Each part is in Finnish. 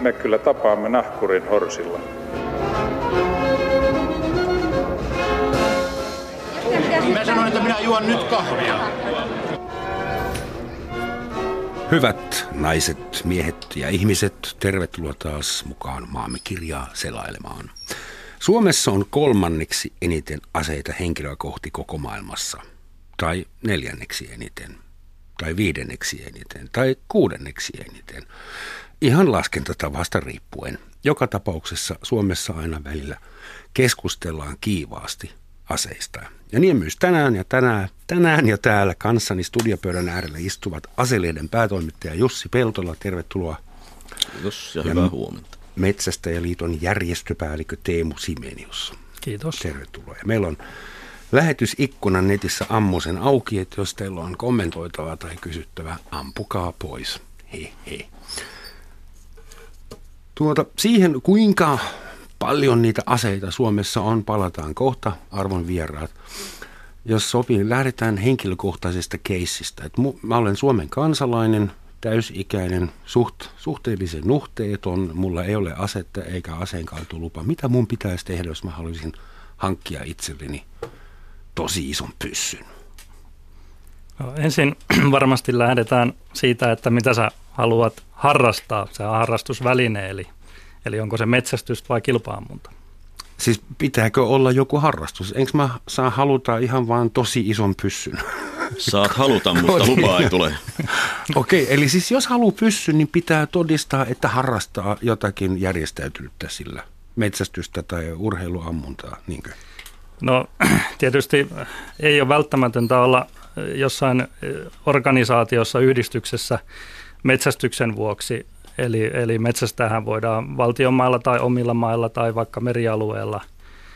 me kyllä tapaamme nahkurin horsilla. Mä sanoin, että minä juon nyt kahvia. Hyvät naiset, miehet ja ihmiset, tervetuloa taas mukaan maamme kirjaa selailemaan. Suomessa on kolmanneksi eniten aseita henkilöä kohti koko maailmassa. Tai neljänneksi eniten. Tai viidenneksi eniten. Tai kuudenneksi eniten. Ihan laskentatavasta riippuen. Joka tapauksessa Suomessa aina välillä keskustellaan kiivaasti aseista. Ja niin myös tänään ja tänään, tänään ja täällä kanssani studiopöydän äärellä istuvat aseleiden päätoimittaja Jussi Peltola. Tervetuloa. Kiitos ja, ja hyvää huomenta. Metsästäjäliiton järjestöpäällikkö Teemu Simenius. Kiitos. Tervetuloa. Ja meillä on lähetysikkunan netissä ammusen auki, että jos teillä on kommentoitavaa tai kysyttävää, ampukaa pois. He he. Tuota, siihen kuinka paljon niitä aseita Suomessa on, palataan kohta, arvon vieraat. Jos sopii, niin lähdetään henkilökohtaisesta keissistä. Et mä olen Suomen kansalainen, täysikäinen, suht, suhteellisen nuhteeton, mulla ei ole asetta eikä aseenkaatolupa. Mitä mun pitäisi tehdä, jos mä haluaisin hankkia itselleni tosi ison pyssyn? No, ensin varmasti lähdetään siitä, että mitä sä haluat harrastaa, se harrastusväline, eli, eli onko se metsästys vai kilpaammunta? Siis pitääkö olla joku harrastus? Enkö mä saa haluta ihan vaan tosi ison pyssyn? Saat haluta, mutta lupaa ei tule. Okei, okay, eli siis jos haluaa pyssyn, niin pitää todistaa, että harrastaa jotakin järjestäytynyttä sillä metsästystä tai urheiluammuntaa, niinkö? No tietysti ei ole välttämätöntä olla jossain organisaatiossa, yhdistyksessä metsästyksen vuoksi. Eli, eli metsästähän voidaan valtion mailla tai omilla mailla tai vaikka merialueella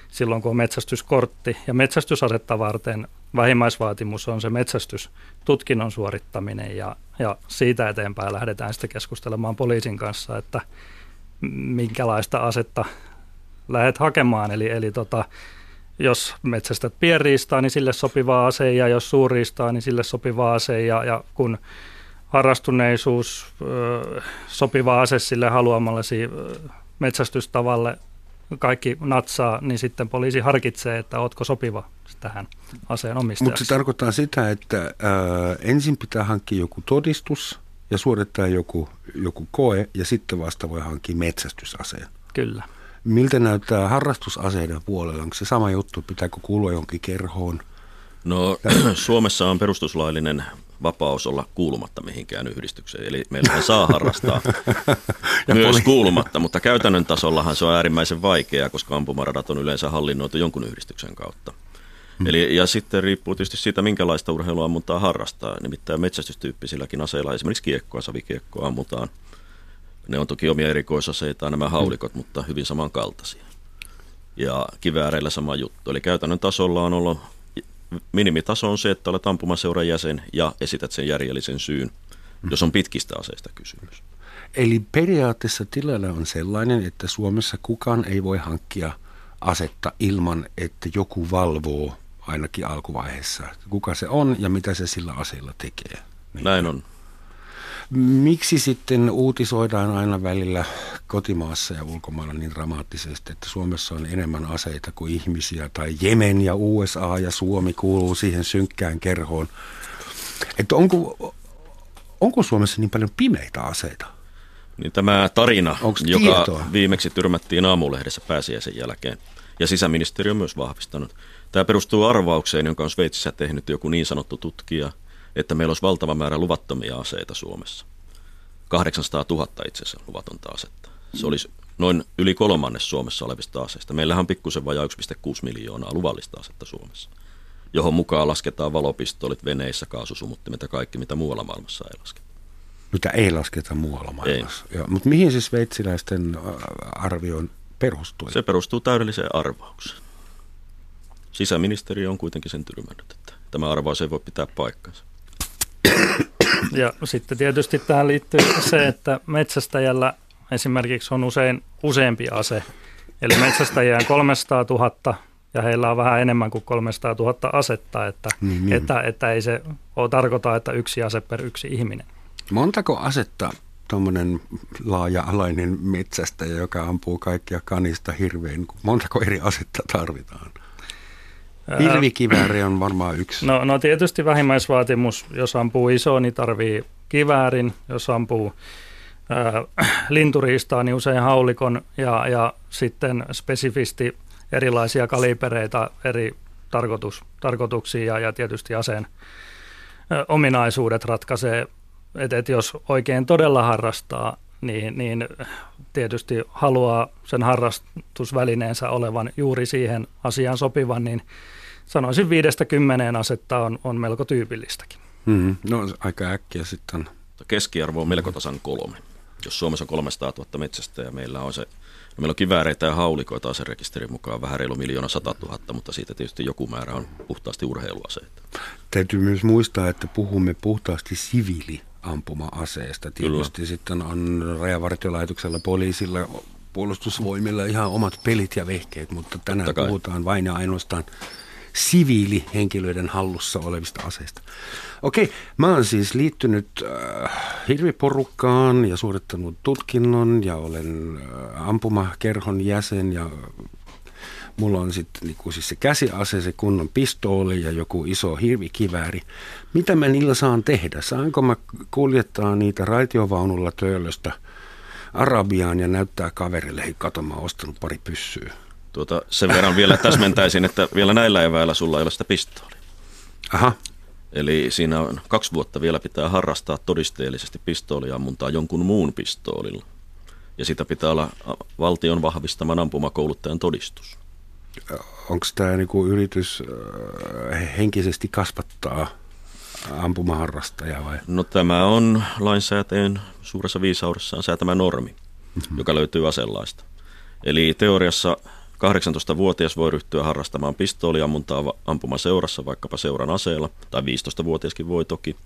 silloin, kun on metsästyskortti. Ja metsästysasetta varten vähimmäisvaatimus on se metsästystutkinnon suorittaminen ja, ja siitä eteenpäin lähdetään sitten keskustelemaan poliisin kanssa, että minkälaista asetta lähdet hakemaan. Eli, eli tota, jos metsästät pienriistaa, niin sille sopiva ase ja jos suurriistaa, niin sille sopiva ase ja, ja kun harrastuneisuus, sopiva ase sille haluamallesi metsästystavalle kaikki natsaa, niin sitten poliisi harkitsee, että ootko sopiva tähän aseen omistajaksi. Mutta se tarkoittaa sitä, että ää, ensin pitää hankkia joku todistus ja suorittaa joku, joku koe ja sitten vasta voi hankkia metsästysaseen. Kyllä. Miltä näyttää harrastusaseiden puolella? Onko se sama juttu? Pitääkö kuulua jonkin kerhoon? No Suomessa on perustuslaillinen vapaus olla kuulumatta mihinkään yhdistykseen. Eli meillä saa harrastaa myös kuulumatta, mutta käytännön tasollahan se on äärimmäisen vaikeaa, koska ampumaradat on yleensä hallinnoitu jonkun yhdistyksen kautta. Hmm. Eli, ja sitten riippuu tietysti siitä, minkälaista urheiluammuntaa harrastaa. Nimittäin metsästystyyppisilläkin aseilla, esimerkiksi kiekkoa, savikiekkoa ammutaan. Ne on toki omia erikoisaseita, nämä haulikot, hmm. mutta hyvin samankaltaisia. Ja kivääreillä sama juttu. Eli käytännön tasolla on ollut minimitaso on se, että olet ampumaseuran jäsen ja esität sen järjellisen syyn, jos on pitkistä aseista kysymys. Eli periaatteessa tilanne on sellainen, että Suomessa kukaan ei voi hankkia asetta ilman, että joku valvoo ainakin alkuvaiheessa, kuka se on ja mitä se sillä aseella tekee. Niin. Näin on. Miksi sitten uutisoidaan aina välillä kotimaassa ja ulkomailla niin dramaattisesti, että Suomessa on enemmän aseita kuin ihmisiä, tai Jemen ja USA ja Suomi kuuluu siihen synkkään kerhoon. Että onko, onko Suomessa niin paljon pimeitä aseita? Niin tämä tarina, Onko joka tietoa? viimeksi tyrmättiin aamulehdessä pääsiäisen jälkeen, ja sisäministeriö on myös vahvistanut. Tämä perustuu arvaukseen, jonka on Sveitsissä tehnyt joku niin sanottu tutkija – että meillä olisi valtava määrä luvattomia aseita Suomessa. 800 000 itse asiassa luvatonta asetta. Se olisi noin yli kolmannes Suomessa olevista aseista. Meillähän on pikkusen vajaa 1,6 miljoonaa luvallista asetta Suomessa, johon mukaan lasketaan valopistolit veneissä, kaasusumuttimet ja kaikki, mitä muualla maailmassa ei lasketa. Mitä ei lasketa muualla maailmassa. Ei. mutta mihin siis sveitsiläisten arvioon perustuu? Se perustuu täydelliseen arvaukseen. Sisäministeriö on kuitenkin sen tyrmännyt, että tämä arvaus ei voi pitää paikkansa. Ja sitten tietysti tähän liittyy se, että metsästäjällä esimerkiksi on usein useampi ase. Eli metsästäjiä on 300 000 ja heillä on vähän enemmän kuin 300 000 asetta, että, niin, niin. että, että ei se ole tarkoita, että yksi ase per yksi ihminen. Montako asetta tuommoinen laaja-alainen metsästä, joka ampuu kaikkia kanista hirveän. Montako eri asetta tarvitaan? Hirvikivääri on varmaan yksi. No, no tietysti vähimmäisvaatimus, jos ampuu iso, niin tarvii kiväärin. Jos ampuu ää, linturiistaa, niin usein haulikon ja, ja sitten spesifisti erilaisia kalibereita eri tarkoitus, tarkoituksiin ja, ja tietysti aseen ä, ominaisuudet ratkaisee, että et jos oikein todella harrastaa, niin, niin tietysti haluaa sen harrastusvälineensä olevan juuri siihen asiaan sopivan, niin sanoisin viidestä kymmeneen asetta on, on melko tyypillistäkin. Mm-hmm. No aika äkkiä sitten. Keskiarvo on melko tasan kolme. Jos Suomessa on 300 000 metsästä ja meillä on se, no meillä on kivääreitä ja haulikoita aserekisterin mukaan vähän reilu miljoona sata tuhatta, mutta siitä tietysti joku määrä on puhtaasti urheiluaseita. Täytyy myös muistaa, että puhumme puhtaasti siviili ampuma-aseesta. Tietysti Kyllä. sitten on rajavartiolaitoksella, poliisilla, puolustusvoimilla ihan omat pelit ja vehkeet, mutta tänään puhutaan vain ja ainoastaan siviilihenkilöiden hallussa olevista aseista. Okei, mä oon siis liittynyt äh, hirviporukkaan ja suorittanut tutkinnon ja olen äh, ampumakerhon jäsen ja mulla on sitten niinku siis se käsiase, se kunnon pistooli ja joku iso hirvikivääri. Mitä mä niillä saan tehdä? Saanko mä kuljettaa niitä raitiovaunulla töölöstä Arabiaan ja näyttää kaverille, hei kato mä oon ostanut pari pyssyä? Tuota, sen verran vielä täsmentäisin, että vielä näillä eväillä sulla ei ole sitä pistoolia. Aha. Eli siinä on kaksi vuotta vielä pitää harrastaa todisteellisesti pistooliammuntaa jonkun muun pistoolilla. Ja sitä pitää olla valtion vahvistaman ampumakouluttajan todistus. Onko tämä niinku yritys henkisesti kasvattaa ampumaharrastajaa vai? No tämä on lainsäätäjän suuressa viisaudessaan säätämä normi, mm-hmm. joka löytyy aselaista. Eli teoriassa 18-vuotias voi ryhtyä harrastamaan pistooliammuntaa ampumaseurassa, vaikkapa seuran aseella, tai 15-vuotiaskin voi toki.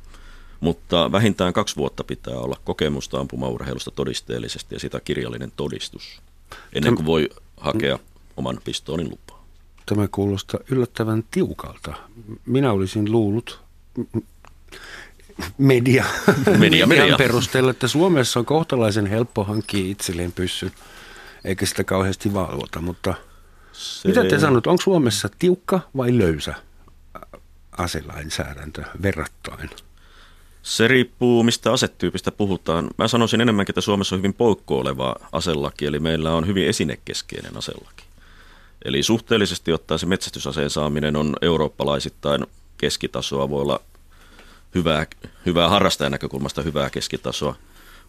Mutta vähintään kaksi vuotta pitää olla kokemusta ampumaurheilusta todisteellisesti ja sitä kirjallinen todistus, ennen kuin voi hakea oman pistoolin lupaa. Tämä kuulostaa yllättävän tiukalta. Minä olisin luullut media, media, media. perusteella, että Suomessa on kohtalaisen helppo hankkia itselleen pyssyn, eikä sitä kauheasti valvota, mutta – se... Mitä te sanot, onko Suomessa tiukka vai löysä aselainsäädäntö verrattain? Se riippuu, mistä asetyypistä puhutaan. Mä sanoisin enemmänkin, että Suomessa on hyvin poukkoileva aselaki, eli meillä on hyvin esinekeskeinen aselaki. Eli suhteellisesti ottaen se metsästysaseen saaminen on eurooppalaisittain keskitasoa, voi olla hyvää, hyvää harrastajan näkökulmasta hyvää keskitasoa.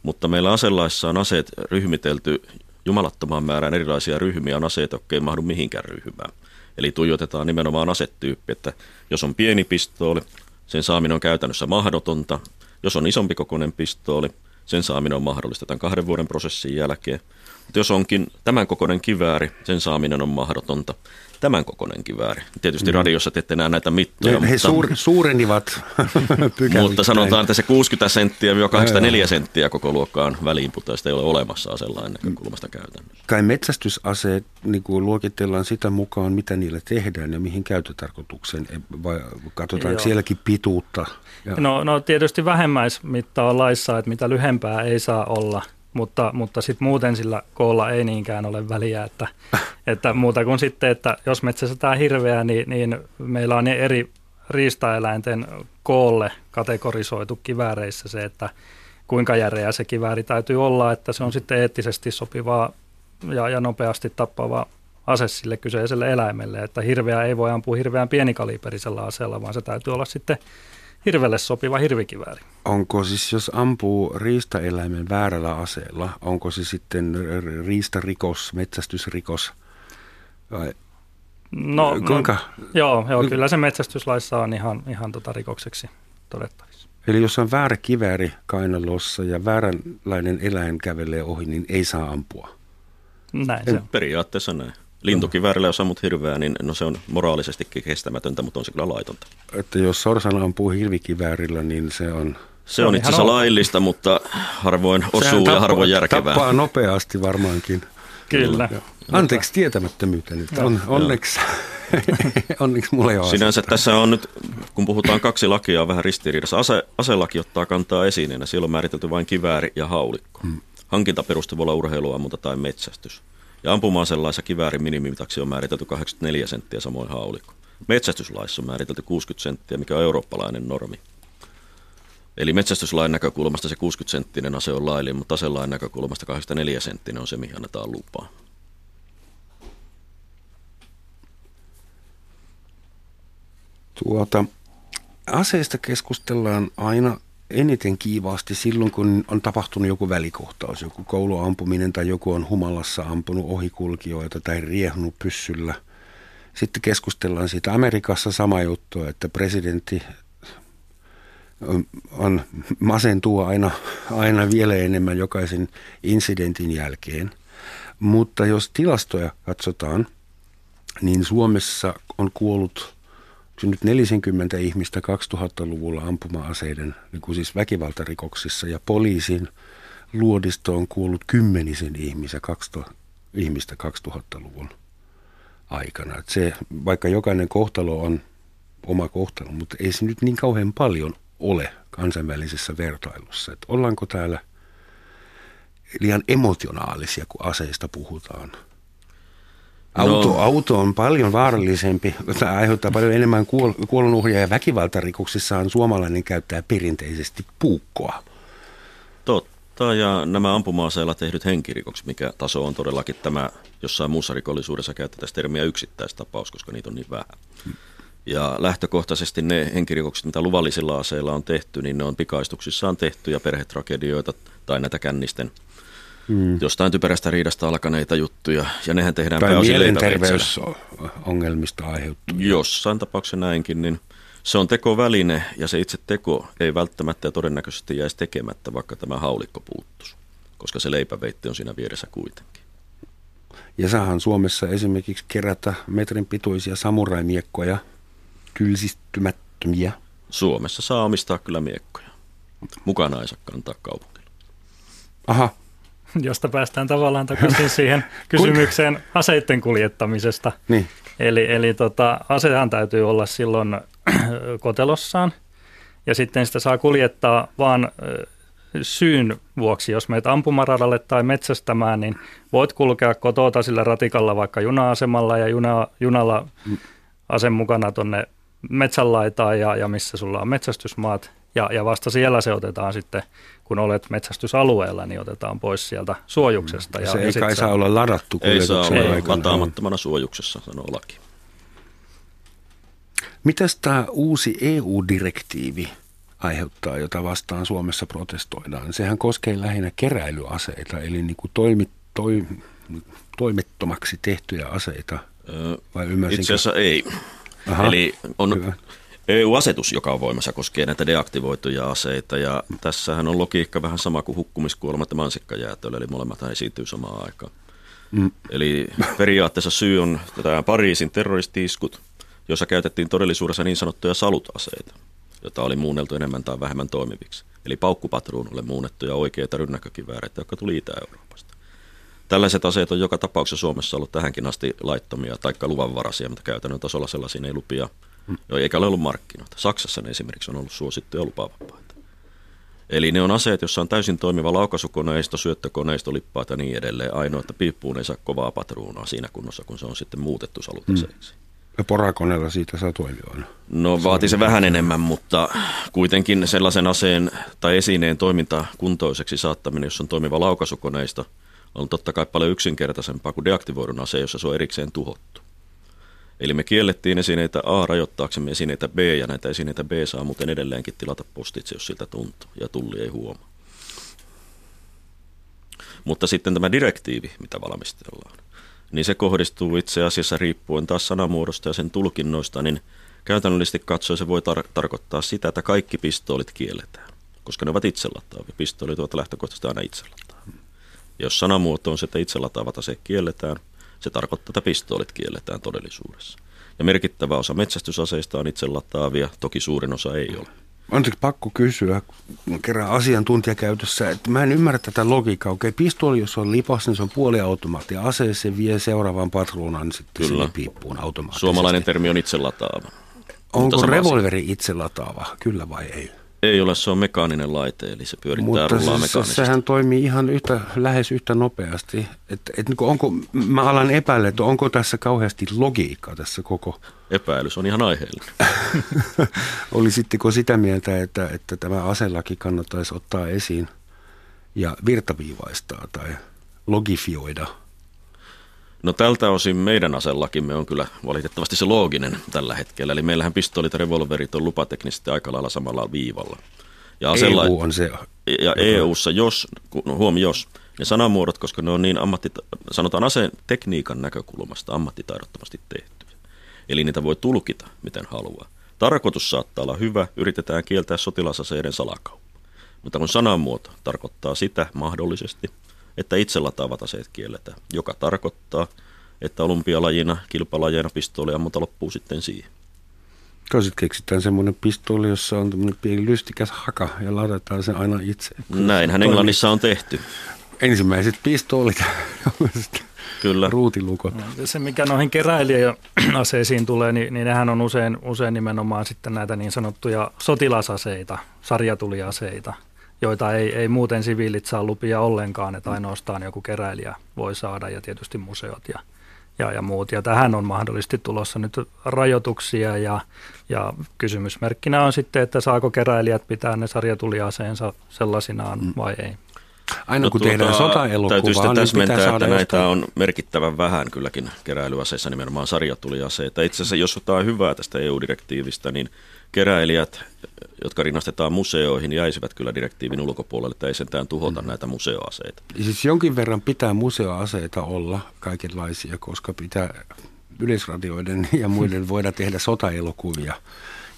Mutta meillä aselaissa on aseet ryhmitelty jumalattomaan määrään erilaisia ryhmiä on aseita, jotka ei mahdu mihinkään ryhmään. Eli tuijotetaan nimenomaan asetyyppi, että jos on pieni pistooli, sen saaminen on käytännössä mahdotonta. Jos on isompi kokoinen pistooli, sen saaminen on mahdollista tämän kahden vuoden prosessin jälkeen. Mutta jos onkin tämän kokoinen kivääri, sen saaminen on mahdotonta tämän kokoinen kivääri. Tietysti mm. radiossa te ette näe näitä mittoja. Ne, mutta, he suur, suurenivat Mutta sanotaan, että se 60 senttiä 84 senttiä koko luokkaan väliinputoista ei ole olemassa asellain näkökulmasta käytännössä. Kai metsästysaseet niin kuin luokitellaan sitä mukaan, mitä niillä tehdään ja mihin käytötarkoitukseen, vai katsotaanko Joo. sielläkin pituutta? Ja... No, no tietysti vähemmäismitta on laissa, että mitä lyhempää ei saa olla – mutta, mutta sitten muuten sillä koolla ei niinkään ole väliä, että, että muuta kuin sitten, että jos metsästetään hirveä, niin, niin meillä on eri riistaeläinten koolle kategorisoitu kivääreissä se, että kuinka järeä se kivääri täytyy olla, että se on sitten eettisesti sopivaa ja, ja nopeasti tappava ase sille kyseiselle eläimelle, että hirveä ei voi ampua hirveän pienikaliberisella aseella, vaan se täytyy olla sitten hirvelle sopiva hirvikivääri. Onko siis, jos ampuu riistaeläimen väärällä aseella, onko se sitten riistarikos, metsästysrikos vai No, Kuinka? no joo, joo, kyllä se metsästyslaissa on ihan, ihan tota rikokseksi todettavissa. Eli jos on väärä kivääri kainalossa ja vääränlainen eläin kävelee ohi, niin ei saa ampua? Näin se on. Periaatteessa näin. Lintukiväärillä, jos ammut hirveää, niin no se on moraalisestikin kestämätöntä, mutta on se kyllä laitonta. Että jos sorsan ampuu hirvikiväärillä, niin se on... Se on itse asiassa laillista, mutta harvoin osuu tappa, ja harvoin järkevää. Tappaa nopeasti varmaankin. Kyllä. Anteeksi tietämättömyyteni. On, onneksi, onneksi mulla ei ole Sinänsä tässä on nyt kun puhutaan kaksi lakia on vähän ristiriidassa. Ase, aselaki ottaa kantaa esineenä. Siellä on määritelty vain kivääri ja haulikko. Hmm. Hankintaperuste voi olla urheiluammunta tai metsästys. Ja ampuma laissa kiväärin minimimitaksi on määritelty 84 senttiä samoin haulikko. Metsästyslaissa on määritelty 60 senttiä, mikä on eurooppalainen normi. Eli metsästyslain näkökulmasta se 60 senttinen ase on laillinen, mutta aselain näkökulmasta 84 senttinen on se, mihin annetaan lupaa. Tuota, aseista keskustellaan aina eniten kiivaasti silloin, kun on tapahtunut joku välikohtaus, joku kouluampuminen tai joku on humalassa ampunut ohikulkijoita tai riehunut pyssyllä. Sitten keskustellaan siitä Amerikassa sama juttu, että presidentti on, masentuu aina, aina vielä enemmän jokaisen incidentin jälkeen. Mutta jos tilastoja katsotaan, niin Suomessa on kuollut nyt 40 ihmistä 2000-luvulla ampuma-aseiden, niin kuin siis väkivaltarikoksissa ja poliisin luodisto on kuollut kymmenisen ihmistä, 2000, ihmistä 2000-luvun aikana. Et se, vaikka jokainen kohtalo on oma kohtalo, mutta ei se nyt niin kauhean paljon ole kansainvälisessä vertailussa. Et ollaanko täällä liian emotionaalisia, kun aseista puhutaan – Auto, no. auto on paljon vaarallisempi, tai aiheuttaa paljon enemmän kuol- kuolonuhria ja väkivaltarikoksissaan suomalainen käyttää perinteisesti puukkoa. Totta, ja nämä ampuma-aseilla tehdyt henkirikokset, mikä taso on todellakin tämä, jossain muussa rikollisuudessa käytetään termiä yksittäistapaus, koska niitä on niin vähän. Ja lähtökohtaisesti ne henkirikokset, mitä luvallisilla aseilla on tehty, niin ne on pikaistuksissaan tehty ja perhetragedioita tai näitä kännisten – mm. jostain typerästä riidasta alkaneita juttuja, ja nehän tehdään tai mielenterveysongelmista aiheuttuu. Jossain tapauksessa näinkin, niin se on tekoväline, ja se itse teko ei välttämättä ja todennäköisesti jäisi tekemättä, vaikka tämä haulikko puuttuisi, koska se leipäveitti on siinä vieressä kuitenkin. Ja saahan Suomessa esimerkiksi kerätä metrin pituisia samuraimiekkoja, tylsistymättömiä. Suomessa saa omistaa kyllä miekkoja. Mukana ei saa kantaa kaupungilla. Aha, josta päästään tavallaan takaisin siihen kysymykseen aseiden kuljettamisesta. Niin. Eli, eli tota, asehan täytyy olla silloin kotelossaan ja sitten sitä saa kuljettaa vaan syyn vuoksi, jos meet ampumaradalle tai metsästämään, niin voit kulkea kotota sillä ratikalla vaikka juna-asemalla ja juna, junalla asen mukana tuonne metsänlaitaan ja, ja missä sulla on metsästysmaat ja, ja vasta siellä se otetaan sitten, kun olet metsästysalueella, niin otetaan pois sieltä suojuksesta. Ja, se ei kai saa olla ladattu Ei saa olla lataamattomana suojuksessa, sanoo laki. Mitäs tämä uusi EU-direktiivi aiheuttaa, jota vastaan Suomessa protestoidaan? Sehän koskee lähinnä keräilyaseita, eli niin kuin toimi, toi, toimettomaksi tehtyjä aseita. Vai Itse asiassa ei. Aha, Eli on hyvä. EU-asetus, joka on voimassa, koskee näitä deaktivoituja aseita. Ja tässähän on logiikka vähän sama kuin hukkumiskuolemat ja mansikkajäätöllä, eli molemmat esiintyy samaan aikaan. Mm. Eli periaatteessa syy on tämä Pariisin terroristiiskut, jossa käytettiin todellisuudessa niin sanottuja salutaseita, jota oli muunneltu enemmän tai vähemmän toimiviksi. Eli paukkupatruunulle muunnettuja oikeita rynnäkkökivääreitä, jotka tuli Itä-Euroopasta. Tällaiset aseet on joka tapauksessa Suomessa ollut tähänkin asti laittomia tai luvanvaraisia, mutta käytännön tasolla sellaisia ei lupia No, eikä ole ollut markkinoita. Saksassa ne esimerkiksi on ollut suosittuja lupavapaita. Eli ne on aseet, joissa on täysin toimiva laukaisukoneisto, syöttökoneisto, lippaat ja niin edelleen. Ainoa, että piippuun ei saa kovaa patruunaa siinä kunnossa, kun se on sitten muutettu salutaseiksi. Mm. Ja porakoneella siitä saa toimia No vaatii se vähän enemmän, mutta kuitenkin sellaisen aseen tai esineen toiminta kuntoiseksi saattaminen, jos on toimiva laukaisukoneisto, on totta kai paljon yksinkertaisempaa kuin deaktivoidun ase, jossa se on erikseen tuhottu. Eli me kiellettiin esineitä A rajoittaaksemme esineitä B, ja näitä esineitä B saa muuten edelleenkin tilata postitse, jos siltä tuntuu, ja tulli ei huomaa. Mutta sitten tämä direktiivi, mitä valmistellaan, niin se kohdistuu itse asiassa riippuen taas sanamuodosta ja sen tulkinnoista, niin käytännöllisesti katsoen se voi tar- tarkoittaa sitä, että kaikki pistoolit kielletään, koska ne ovat itselataavia. Pistoolit ovat lähtökohtaisesti aina itselataavia. Jos sanamuoto on se, että itselataavat aseet kielletään, se tarkoittaa, että pistoolit kielletään todellisuudessa. Ja merkittävä osa metsästysaseista on itse lataavia, toki suurin osa ei ole. Anteeksi, pakko kysyä, kerran asiantuntijakäytössä, että mä en ymmärrä tätä logiikkaa. Okei, pistooli, jos on lipas, niin se on puoliautomaatti. Ase, se vie seuraavan patruunan sitten Kyllä. sinne piippuun automaattisesti. Suomalainen termi on itse lataava. Onko revolveri itse lataava, kyllä vai ei? Ei ole, se on mekaaninen laite, eli se pyörittää Mutta rullaa siis mekaanisesti. sehän toimii ihan yhtä, lähes yhtä nopeasti. Et, et, niin onko, mä alan epäillä, että onko tässä kauheasti logiikkaa tässä koko... Epäilys on ihan aiheellinen. Olisitteko sitä mieltä, että, että tämä aselaki kannattaisi ottaa esiin ja virtaviivaistaa tai logifioida – No tältä osin meidän aselakimme on kyllä valitettavasti se looginen tällä hetkellä. Eli meillähän pistoolit ja revolverit on lupateknisesti aika lailla samalla viivalla. Ja asella, EU on se. Ja EUssa, jos, no huomi jos, ne sanamuodot, koska ne on niin ammatti, sanotaan aseen tekniikan näkökulmasta ammattitaidottomasti tehty. Eli niitä voi tulkita miten haluaa. Tarkoitus saattaa olla hyvä, yritetään kieltää sotilasaseiden salakauppa. Mutta kun sanamuoto tarkoittaa sitä mahdollisesti – että itse lataavat aseet kielletään, joka tarkoittaa, että olympialajina, kilpalajina pistooli ammunta loppuu sitten siihen. Kai sitten keksitään semmoinen pistooli, jossa on tämmöinen pieni lystikäs haka ja laitetaan se aina itse. Näinhän Englannissa on tehty. Ensimmäiset pistoolit. Kyllä. Ruutilukot. Se, mikä noihin keräilijäaseisiin tulee, niin, niin nehän on usein, usein nimenomaan sitten näitä niin sanottuja sotilasaseita, sarjatuliaseita joita ei, ei muuten siviilit saa lupia ollenkaan, että ainoastaan joku keräilijä voi saada ja tietysti museot ja, ja, ja muut. Ja tähän on mahdollisesti tulossa nyt rajoituksia ja, ja kysymysmerkkinä on sitten, että saako keräilijät pitää ne sarjatuliaseensa sellaisinaan mm. vai ei. Aina no, kun tuota, tehdään sotaelokuvaa, täytyy sitten niin täsmentää, pitää että näitä jostain... on merkittävän vähän kylläkin keräilyaseissa nimenomaan sarjatuliaseita. Itse asiassa jos jotain hyvää tästä EU-direktiivistä, niin keräilijät, jotka rinnastetaan museoihin, jäisivät kyllä direktiivin ulkopuolelle, että ei sentään tuhota mm. näitä museoaseita. Siis jonkin verran pitää museoaseita olla kaikenlaisia, koska pitää yleisradioiden ja muiden voida tehdä sotaelokuvia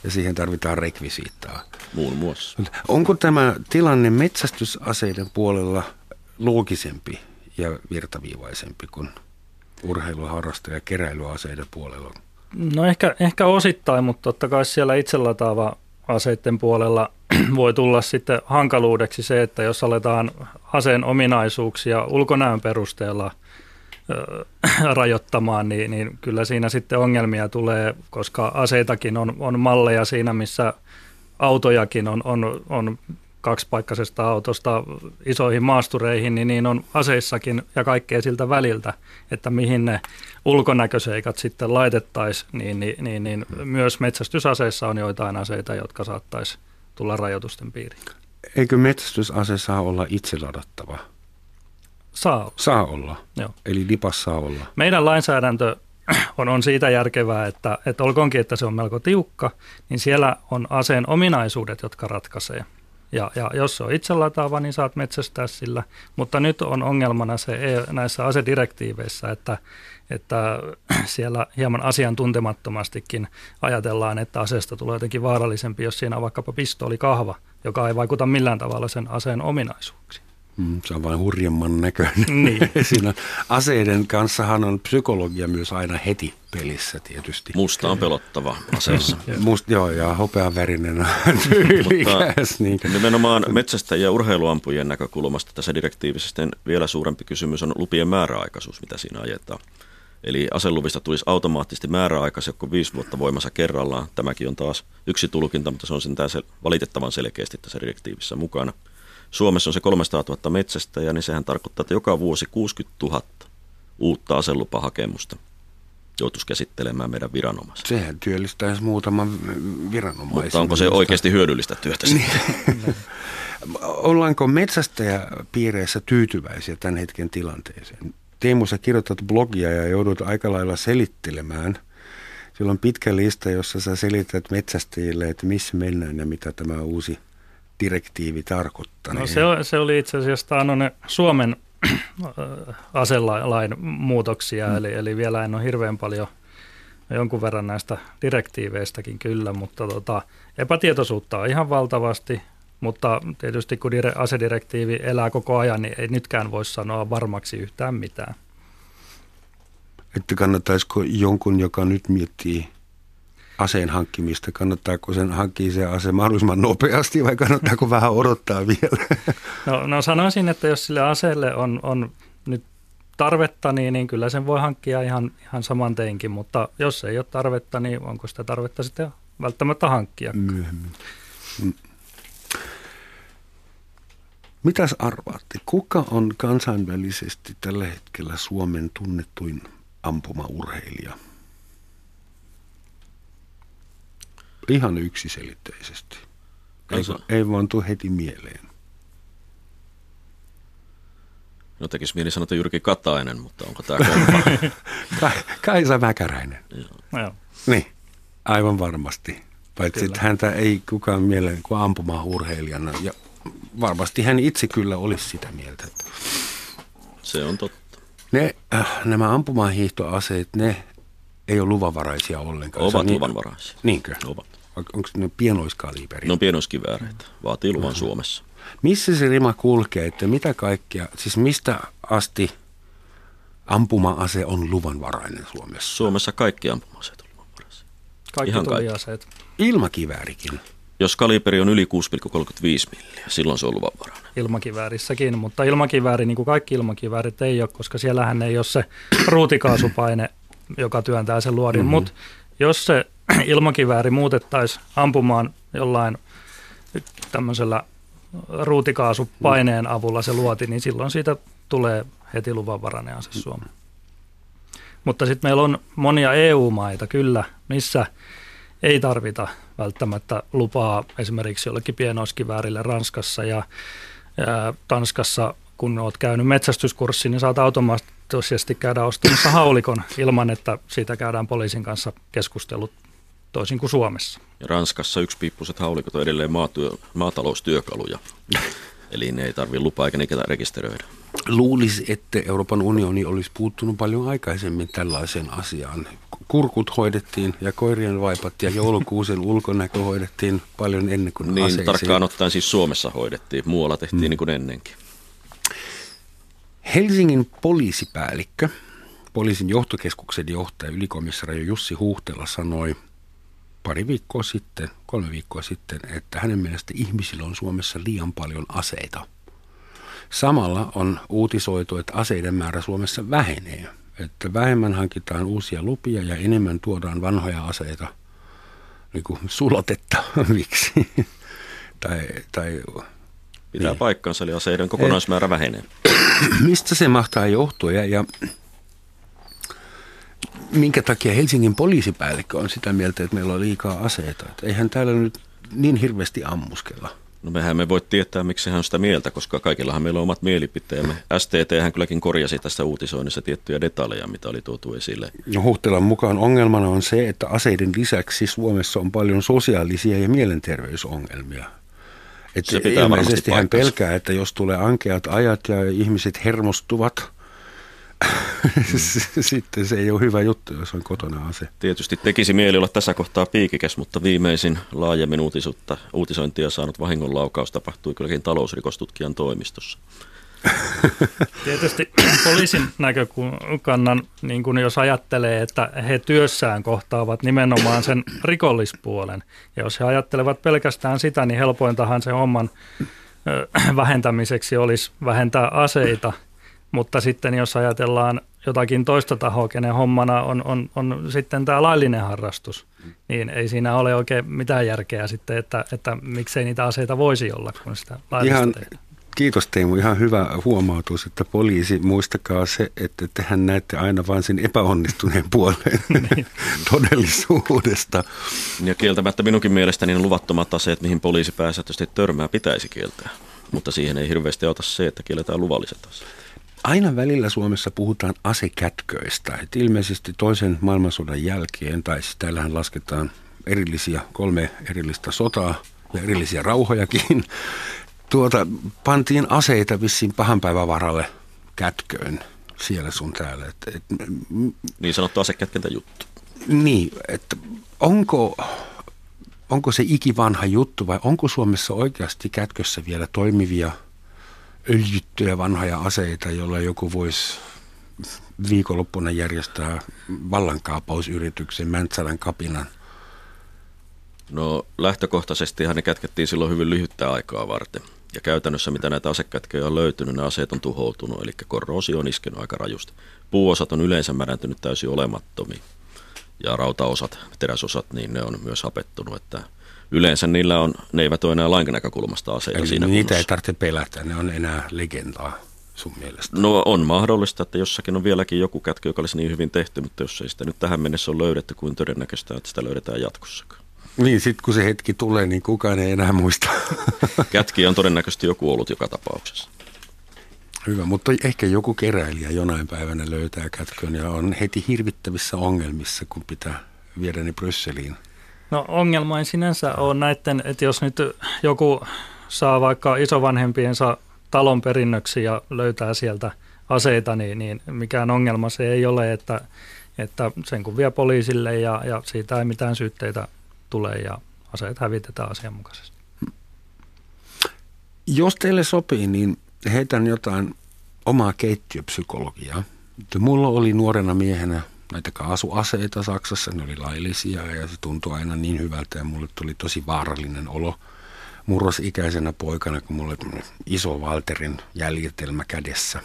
ja siihen tarvitaan rekvisiittaa. Muun muassa. Onko tämä tilanne metsästysaseiden puolella loogisempi ja virtaviivaisempi kuin urheiluharrastaja ja keräilyaseiden puolella? No ehkä, ehkä osittain, mutta totta kai siellä itselataava aseiden puolella voi tulla sitten hankaluudeksi se, että jos aletaan aseen ominaisuuksia ulkonäön perusteella rajoittamaan, niin, niin kyllä siinä sitten ongelmia tulee, koska aseitakin on, on malleja siinä, missä autojakin on, on, on kaksipaikkaisesta autosta isoihin maastureihin, niin, niin on aseissakin ja kaikkea siltä väliltä, että mihin ne ulkonäköseikat sitten laitettaisiin, niin, niin, niin, niin myös metsästysaseissa on joitain aseita, jotka saattaisi tulla rajoitusten piiriin. Eikö metsästysase saa olla itse ladattava? Saa olla. Saa olla. Joo. Eli lipas saa olla. Meidän lainsäädäntö on, on siitä järkevää, että, että olkoonkin, että se on melko tiukka, niin siellä on aseen ominaisuudet, jotka ratkaisee. Ja, ja jos se on itselataava, niin saat metsästää sillä. Mutta nyt on ongelmana se e, näissä asedirektiiveissä, että, että siellä hieman asiantuntemattomastikin ajatellaan, että aseesta tulee jotenkin vaarallisempi, jos siinä on vaikkapa kahva, joka ei vaikuta millään tavalla sen aseen ominaisuuksiin. Mm, se on vain hurjemman näköinen. Niin. Siinä aseiden kanssahan on psykologia myös aina heti pelissä tietysti. Musta on pelottava aseessa. Must, joo, ja hopeavärinen tyylikäs. niin. Nimenomaan metsästä ja urheiluampujen näkökulmasta tässä direktiivisesti vielä suurempi kysymys on lupien määräaikaisuus, mitä siinä ajetaan. Eli aseluvista tulisi automaattisesti määräaikaisia kuin viisi vuotta voimassa kerrallaan. Tämäkin on taas yksi tulkinta, mutta se on sen valitettavan selkeästi tässä direktiivissä mukana – Suomessa on se 300 000 metsästä ja niin sehän tarkoittaa, että joka vuosi 60 000 uutta aselupahakemusta joutuisi käsittelemään meidän viranomaiset. Sehän työllistäisi muutaman viranomaisen. Mutta onko se oikeasti hyödyllistä työtä sitten? Ollaanko metsästäjäpiireissä tyytyväisiä tämän hetken tilanteeseen? Teemu, sä kirjoitat blogia ja joudut aika lailla selittelemään. Sillä on pitkä lista, jossa sä selität metsästäjille, että missä mennään ja mitä tämä uusi – direktiivi tarkoittaa? No se, se oli itse asiassa taannoinen Suomen aselain muutoksia, mm. eli, eli vielä en ole hirveän paljon jonkun verran näistä direktiiveistäkin kyllä, mutta tota, epätietoisuutta on ihan valtavasti, mutta tietysti kun asedirektiivi elää koko ajan, niin ei nytkään voi sanoa varmaksi yhtään mitään. Että kannattaisiko jonkun, joka nyt miettii aseen hankkimista? Kannattaako sen hankkia se ase mahdollisimman nopeasti vai kannattaako vähän odottaa vielä? No, no sanoisin, että jos sille aseelle on, on nyt tarvetta, niin, niin kyllä sen voi hankkia ihan, ihan saman teinkin, mutta jos ei ole tarvetta, niin onko sitä tarvetta sitten välttämättä hankkia. Myöhemmin. Mm. Mitäs arvaatte, kuka on kansainvälisesti tällä hetkellä Suomen tunnettuin ampumaurheilija? Ihan yksiselitteisesti. Ei, ei vaan tule heti mieleen. No tekisi mieli sanota Jyrki Katainen, mutta onko tämä kompa? Kaisa Mäkäräinen. Joo. Niin, aivan varmasti. Paitsi että häntä ei kukaan mieleen kuin ampuma-urheilijana. Ja varmasti hän itse kyllä olisi sitä mieltä. Se on totta. Ne, äh, nämä ampumahiihtoaseet, ne ei ole luvanvaraisia ollenkaan. Ovat niin, luvanvaraisia. Niinkö? Ovat. Onko ne pienoiskaliiperit? Ne on pienoiskivääreitä. Vaatii luvan Suomessa. Missä se rima kulkee, että mitä kaikkea, siis mistä asti ampuma-ase on luvanvarainen Suomessa? Suomessa kaikki ampuma-aseet on luvanvaraisia. Kaikki Ihan tuliaseet. Ilmakiväärikin. Jos kaliberi on yli 6,35 milliä, silloin se on luvanvarainen. ilmakiväärissäkin, mutta ilmakivääri, niin kuin kaikki ilmakiväärit ei ole, koska siellähän ei ole se ruutikaasupaine, joka työntää sen luodin. Mm-hmm. Mutta jos se ilmakivääri muutettaisiin ampumaan jollain tämmöisellä ruutikaasupaineen avulla se luoti, niin silloin siitä tulee heti luvanvarainen ase Suomeen. Mutta sitten meillä on monia EU-maita kyllä, missä ei tarvita välttämättä lupaa esimerkiksi jollekin pienoiskiväärille Ranskassa ja, ja Tanskassa, kun olet käynyt metsästyskurssin, niin saat automaattisesti käydä ostamassa haulikon ilman, että siitä käydään poliisin kanssa keskustelut toisin kuin Suomessa. Ja Ranskassa yksipiippuiset haulikot on edelleen maatyö, maataloustyökaluja. Eli ne ei tarvitse lupaa eikä niitä rekisteröidä. Luulisi, että Euroopan unioni olisi puuttunut paljon aikaisemmin tällaiseen asiaan. Kurkut hoidettiin ja koirien vaipat ja joulukuusen ulkonäkö hoidettiin paljon ennen kuin Niin aseisiin. tarkkaan ottaen siis Suomessa hoidettiin, muualla tehtiin mm. niin kuin ennenkin. Helsingin poliisipäällikkö, poliisin johtokeskuksen johtaja, ylikomissario Jussi Huhtela sanoi pari viikkoa sitten, kolme viikkoa sitten, että hänen mielestä ihmisillä on Suomessa liian paljon aseita. Samalla on uutisoitu, että aseiden määrä Suomessa vähenee. Että vähemmän hankitaan uusia lupia ja enemmän tuodaan vanhoja aseita niin kuin sulatettaviksi. tai, tai Pitää Niin. paikkansa, eli aseiden kokonaismäärä vähenee. mistä se mahtaa johtua ja, ja minkä takia Helsingin poliisipäällikkö on sitä mieltä, että meillä on liikaa aseita. Että eihän täällä nyt niin hirveästi ammuskella. No mehän me voi tietää, miksi hän on sitä mieltä, koska kaikillahan meillä on omat mielipiteemme. STT hän kylläkin korjasi tästä uutisoinnissa tiettyjä detaljeja, mitä oli tuotu esille. No Huhtelan mukaan ongelmana on se, että aseiden lisäksi Suomessa on paljon sosiaalisia ja mielenterveysongelmia. Että Se pitää ilmeisesti hän pelkää, että jos tulee ankeat ajat ja ihmiset hermostuvat, sitten se ei ole hyvä juttu, jos on kotona ase. Tietysti tekisi mieli olla tässä kohtaa piikikäs, mutta viimeisin laajemmin uutisutta, uutisointia saanut vahingonlaukaus tapahtui kylläkin talousrikostutkijan toimistossa. Tietysti poliisin näkökannan, niin kun jos ajattelee, että he työssään kohtaavat nimenomaan sen rikollispuolen, ja jos he ajattelevat pelkästään sitä, niin helpointahan se homman vähentämiseksi olisi vähentää aseita, mutta sitten jos ajatellaan jotakin toista tahoa, kenen hommana on, on, on sitten tämä laillinen harrastus, niin ei siinä ole oikein mitään järkeä sitten, että, että miksei niitä aseita voisi olla, kun sitä laillista Ihan, tehdään. Kiitos Teemu, ihan hyvä huomautus, että poliisi, muistakaa se, että tehän näette aina vain sen epäonnistuneen puolen todellisuudesta. Ja kieltämättä minunkin mielestäni ne luvattomat aseet, mihin poliisi pääsääntöisesti törmää, pitäisi kieltää. Mutta siihen ei hirveästi auta se, että kielletään luvalliset aseet. Aina välillä Suomessa puhutaan asekätköistä. Et ilmeisesti toisen maailmansodan jälkeen, tai siis täällähän lasketaan erillisiä, kolme erillistä sotaa ja erillisiä rauhojakin, tuota, pantiin aseita vissiin pahan päivän varalle kätköön siellä sun täällä. Et, et, Niin sanottu asekätkentä juttu. niin, että onko, onko se ikivanha juttu vai onko Suomessa oikeasti kätkössä vielä toimivia öljyttyjä vanhoja aseita, joilla joku voisi viikonloppuna järjestää vallankaappausyrityksen Mäntsälän kapinan. No lähtökohtaisesti ne kätkettiin silloin hyvin lyhyttä aikaa varten. Ja käytännössä mitä näitä asekätköjä on löytynyt, ne aseet on tuhoutunut, eli korroosio on iskenut aika rajusti. Puuosat on yleensä märäntynyt täysin olemattomiin. ja rautaosat, teräsosat, niin ne on myös hapettunut, että yleensä niillä on, ne eivät ole enää näkökulmasta aseita Eli siinä niitä kunnossa. ei tarvitse pelätä, ne on enää legendaa sun mielestä. No on mahdollista, että jossakin on vieläkin joku kätkö, joka olisi niin hyvin tehty, mutta jos ei sitä nyt tähän mennessä ole löydetty, kuin todennäköistä, että sitä löydetään jatkossakaan. Niin, sitten kun se hetki tulee, niin kukaan ei enää muista. Kätkiä on todennäköisesti joku ollut joka tapauksessa. Hyvä, mutta ehkä joku keräilijä jonain päivänä löytää kätkön ja on heti hirvittävissä ongelmissa, kun pitää viedä ne Brysseliin. No ongelma ei sinänsä ole näiden, että jos nyt joku saa vaikka isovanhempiensa talon perinnöksi ja löytää sieltä aseita, niin, niin mikään ongelma se ei ole, että, että sen kun vie poliisille ja, ja siitä ei mitään syytteitä tule ja aseet hävitetään asianmukaisesti. Jos teille sopii, niin heitän jotain omaa keittiöpsykologiaa. Mulla oli nuorena miehenä näitä kaasuaseita Saksassa, ne oli laillisia ja se tuntui aina niin hyvältä ja mulle tuli tosi vaarallinen olo murrosikäisenä poikana, kun mulla oli iso Walterin jäljitelmä kädessä.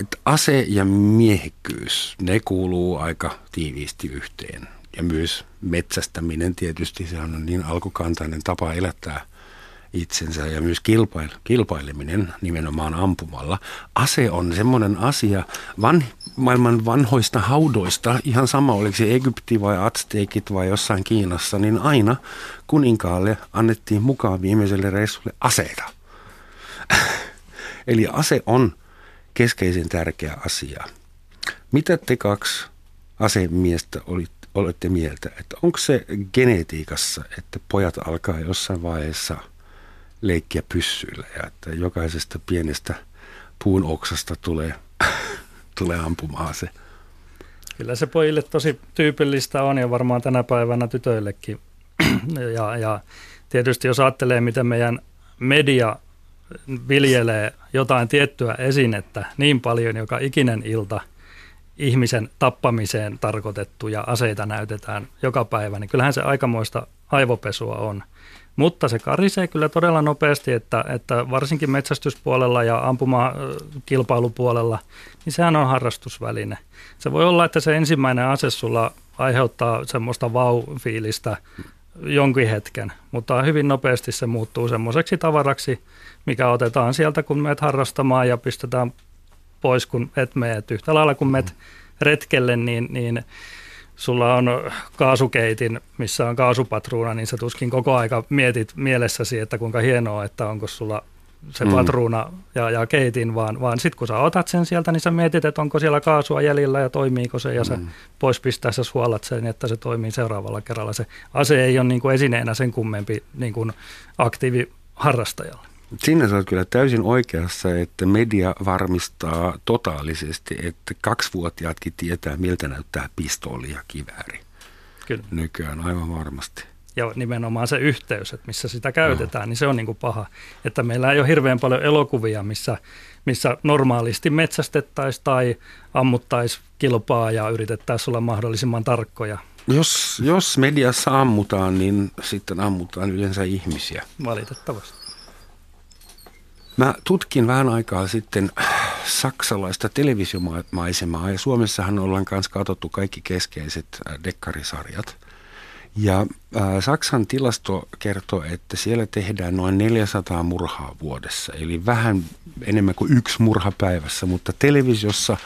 Et ase ja miehikkyys, ne kuuluu aika tiiviisti yhteen. Ja myös metsästäminen tietysti, se on niin alkukantainen tapa elättää itsensä ja myös kilpail, kilpaileminen nimenomaan ampumalla. Ase on semmoinen asia van, maailman vanhoista haudoista, ihan sama oliko se Egypti vai Aztekit vai jossain Kiinassa, niin aina kuninkaalle annettiin mukaan viimeiselle reissulle aseita. Eli ase on keskeisen tärkeä asia. Mitä te kaksi asemiestä olit, olette mieltä, että onko se genetiikassa, että pojat alkaa jossain vaiheessa leikkiä pyssyillä ja että jokaisesta pienestä puun oksasta tulee, tulee ampumaan se? Kyllä se pojille tosi tyypillistä on ja varmaan tänä päivänä tytöillekin. ja, ja tietysti jos ajattelee, miten meidän media viljelee jotain tiettyä esinettä niin paljon, joka ikinen ilta ihmisen tappamiseen tarkoitettuja aseita näytetään joka päivä, niin kyllähän se aikamoista aivopesua on. Mutta se karisee kyllä todella nopeasti, että, että varsinkin metsästyspuolella ja ampumakilpailupuolella, niin sehän on harrastusväline. Se voi olla, että se ensimmäinen ase sulla aiheuttaa semmoista vau-fiilistä jonkin hetken, mutta hyvin nopeasti se muuttuu semmoiseksi tavaraksi, mikä otetaan sieltä, kun meet harrastamaan ja pistetään pois, kun et mene. Yhtä lailla kun meet retkelle, niin, niin sulla on kaasukeitin, missä on kaasupatruuna, niin sä tuskin koko aika mietit mielessäsi, että kuinka hienoa, että onko sulla se mm. patruuna ja, ja keitin, vaan, vaan sitten kun sä otat sen sieltä, niin sä mietit, että onko siellä kaasua jäljellä ja toimiiko se, ja mm. sä pois pistää sä suolat sen, että se toimii seuraavalla kerralla. Se ase ei ole niin kuin esineenä sen kummempi niin kuin aktiiviharrastajalle. Siinä sä oot kyllä täysin oikeassa, että media varmistaa totaalisesti, että kaksivuotiaatkin tietää, miltä näyttää pistooli ja kivääri. Kyllä. Nykyään aivan varmasti. Ja nimenomaan se yhteys, että missä sitä käytetään, no. niin se on niin kuin paha. Että meillä ei ole hirveän paljon elokuvia, missä, missä normaalisti metsästettäisiin tai ammuttaisiin kilpaa ja yritettäisiin olla mahdollisimman tarkkoja. Jos, jos mediassa ammutaan, niin sitten ammutaan yleensä ihmisiä. Valitettavasti. Mä tutkin vähän aikaa sitten saksalaista televisiomaisemaa ja Suomessahan ollaan kanssa katsottu kaikki keskeiset dekkarisarjat. Ja äh, Saksan tilasto kertoo, että siellä tehdään noin 400 murhaa vuodessa, eli vähän enemmän kuin yksi murha päivässä, mutta televisiossa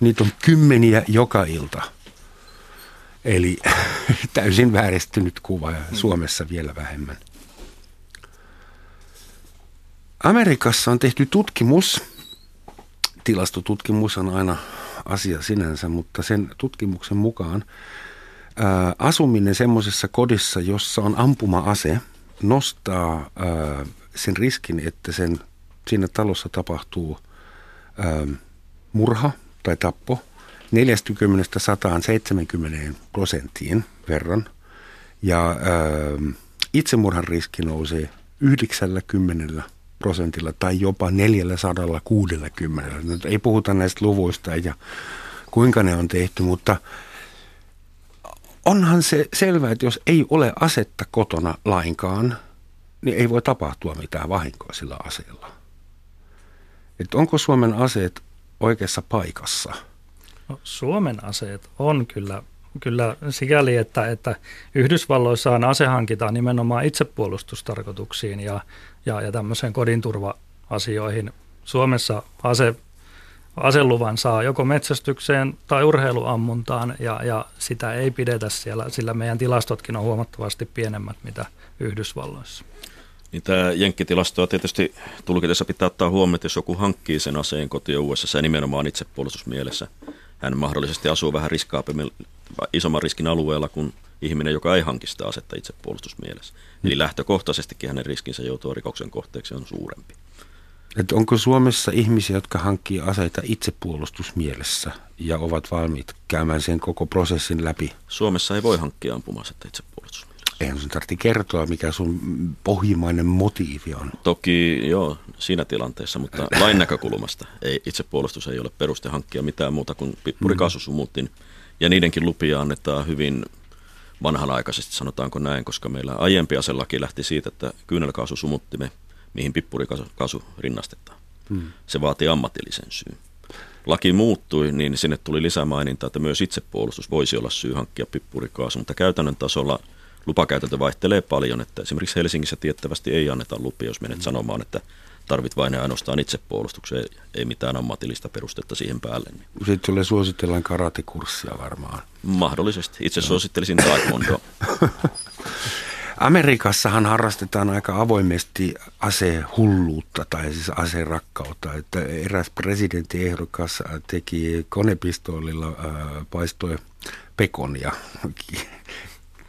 niitä on kymmeniä joka ilta. Eli täysin vääristynyt kuva ja Suomessa vielä vähemmän. Amerikassa on tehty tutkimus, tilastotutkimus on aina asia sinänsä, mutta sen tutkimuksen mukaan ää, asuminen semmoisessa kodissa, jossa on ampuma-ase, nostaa ää, sen riskin, että sen, siinä talossa tapahtuu ää, murha tai tappo 40-170 prosenttiin verran. Ja ää, itsemurhan riski nousee 90 prosentilla tai jopa 460. Nyt ei puhuta näistä luvuista ja kuinka ne on tehty, mutta onhan se selvää, että jos ei ole asetta kotona lainkaan, niin ei voi tapahtua mitään vahinkoa sillä aseella. Että onko Suomen aseet oikeassa paikassa? No, Suomen aseet on kyllä kyllä sikäli, että, että Yhdysvalloissaan ase hankitaan nimenomaan itsepuolustustarkoituksiin ja, ja, ja tämmöiseen kodinturva-asioihin. Suomessa ase, aseluvan saa joko metsästykseen tai urheiluammuntaan ja, ja sitä ei pidetä siellä, sillä meidän tilastotkin on huomattavasti pienemmät mitä Yhdysvalloissa. Niin tämä jenkkitilastoa tietysti tulkitessa pitää ottaa huomioon, että jos joku hankkii sen aseen kotiin USA nimenomaan itsepuolustusmielessä, hän mahdollisesti asuu vähän isomman riskin alueella kuin ihminen, joka ei hanki sitä asetta itsepuolustusmielessä. Hmm. Eli lähtökohtaisestikin hänen riskinsä joutua rikoksen kohteeksi on suurempi. Et onko Suomessa ihmisiä, jotka hankkii aseita itsepuolustusmielessä ja ovat valmiit käymään sen koko prosessin läpi? Suomessa ei voi hankkia ampuma-asetta itsepuolustusmielessä. Eihän sun tarvitse kertoa, mikä sun pohjimmainen motiivi on. Toki joo, siinä tilanteessa, mutta lain näkökulmasta ei, itsepuolustus ei ole peruste hankkia mitään muuta kuin pippurikaasusumuutin. Mm. Ja niidenkin lupia annetaan hyvin vanhanaikaisesti, sanotaanko näin, koska meillä aiempi aselaki lähti siitä, että kyynelkaasusumuttimme, mihin pippurikaasu rinnastetaan. Mm. Se vaatii ammatillisen syyn. Laki muuttui, niin sinne tuli lisämaininta, että myös itsepuolustus voisi olla syy hankkia pippurikaasu, mutta käytännön tasolla – lupakäytäntö vaihtelee paljon, että esimerkiksi Helsingissä tiettävästi ei anneta lupia, jos menet mm. sanomaan, että tarvit vain ja ainoastaan itsepuolustukseen, ei mitään ammatillista perustetta siihen päälle. Niin. Sitten sulle suositellaan karatekurssia varmaan. Mahdollisesti. Itse no. suosittelisin taekwondo. Amerikassahan harrastetaan aika avoimesti asehulluutta tai siis aserakkautta. Että eräs presidenttiehdokas teki konepistoolilla äh, paistoi pekonia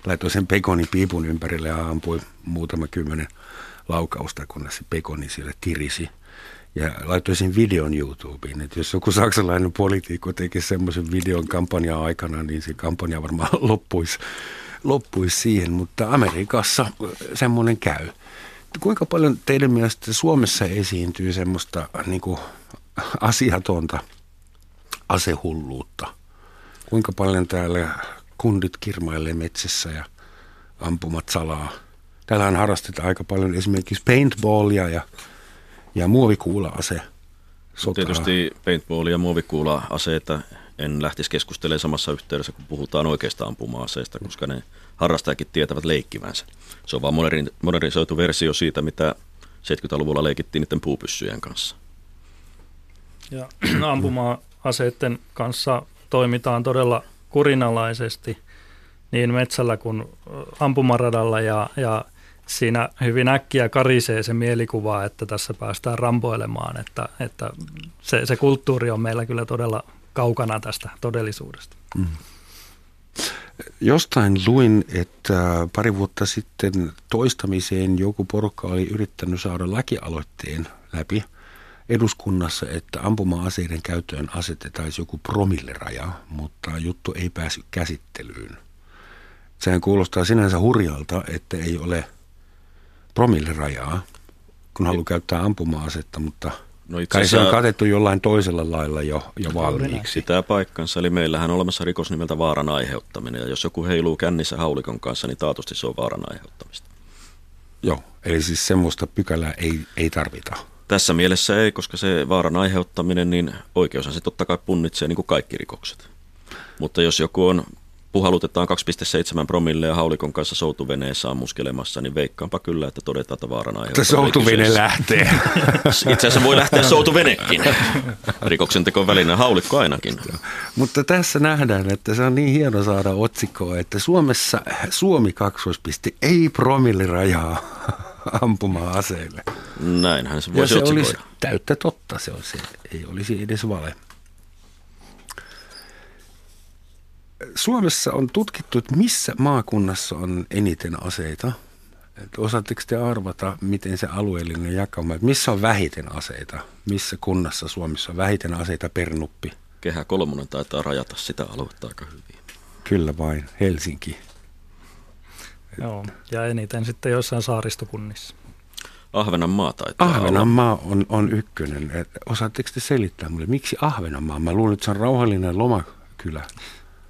laitoi sen pekoni piipun ympärille ja ampui muutama kymmenen laukausta, kunnes se pekoni siellä tirisi. Ja laittoi sen videon YouTubeen, että jos joku saksalainen poliitikko tekisi semmoisen videon kampanjaa aikana, niin se kampanja varmaan loppuisi, loppuisi siihen, mutta Amerikassa semmoinen käy. Kuinka paljon teidän mielestä Suomessa esiintyy semmoista niin kuin, asiatonta asehulluutta? Kuinka paljon täällä kundit kirmailee metsässä ja ampumat salaa. Täällähän harrastetaan aika paljon esimerkiksi paintballia ja, ja muovikuula-ase. Sotaa. Tietysti paintball ja muovikuula-aseita en lähtisi keskustelemaan samassa yhteydessä, kun puhutaan oikeasta ampuma-aseista, koska ne harrastajakin tietävät leikkivänsä. Se on vaan modernisoitu versio siitä, mitä 70-luvulla leikittiin niiden puupyssyjen kanssa. Ja ampuma-aseiden kanssa toimitaan todella kurinalaisesti niin metsällä kuin ampumaradalla ja, ja siinä hyvin äkkiä karisee se mielikuva, että tässä päästään rampoilemaan, että, että se, se kulttuuri on meillä kyllä todella kaukana tästä todellisuudesta. Mm. Jostain luin, että pari vuotta sitten toistamiseen joku porukka oli yrittänyt saada lakialoitteen läpi, eduskunnassa, että ampuma-aseiden käyttöön asetetaan joku promilleraja, mutta juttu ei päässyt käsittelyyn. Sehän kuulostaa sinänsä hurjalta, että ei ole promillerajaa, kun haluaa käyttää ampuma-asetta, mutta no kai se on katettu jollain toisella lailla jo, jo valmiiksi. Sitä paikkansa, eli meillähän on olemassa rikos nimeltä vaaran aiheuttaminen, ja jos joku heiluu kännissä haulikon kanssa, niin taatusti se on vaaran aiheuttamista. Joo, eli siis semmoista pykälää ei, ei tarvita. Tässä mielessä ei, koska se vaaran aiheuttaminen, niin oikeushan se totta kai punnitsee niin kuin kaikki rikokset. Mutta jos joku on puhalutetaan 2,7 promille ja haulikon kanssa soutuveneessä ammuskelemassa, niin veikkaanpa kyllä, että todetaan, että vaaran aiheuttaminen. Soutuvene lähtee. Itse asiassa voi lähteä soutuvenekin. Rikoksen teko välinen haulikko ainakin. Mutta tässä nähdään, että se on niin hieno saada otsikkoa, että Suomessa Suomi kaksoispisti ei promillirajaa ampuma-aseille. Näinhän se voisi ja se olisi täyttä totta, se, on, se ei olisi edes vale. Suomessa on tutkittu, että missä maakunnassa on eniten aseita. Et osaatteko te arvata, miten se alueellinen jakauma, että missä on vähiten aseita? Missä kunnassa Suomessa on vähiten aseita per nuppi? Kehä kolmonen taitaa rajata sitä aluetta aika hyvin. Kyllä vain, Helsinki. Joo, ja eniten sitten joissain saaristokunnissa. Ahvenanmaa taitaa Ahvenanmaa on, on ykkönen. Osaatteko te selittää mulle, miksi Ahvenanmaa? Mä luulen, että se on rauhallinen lomakylä.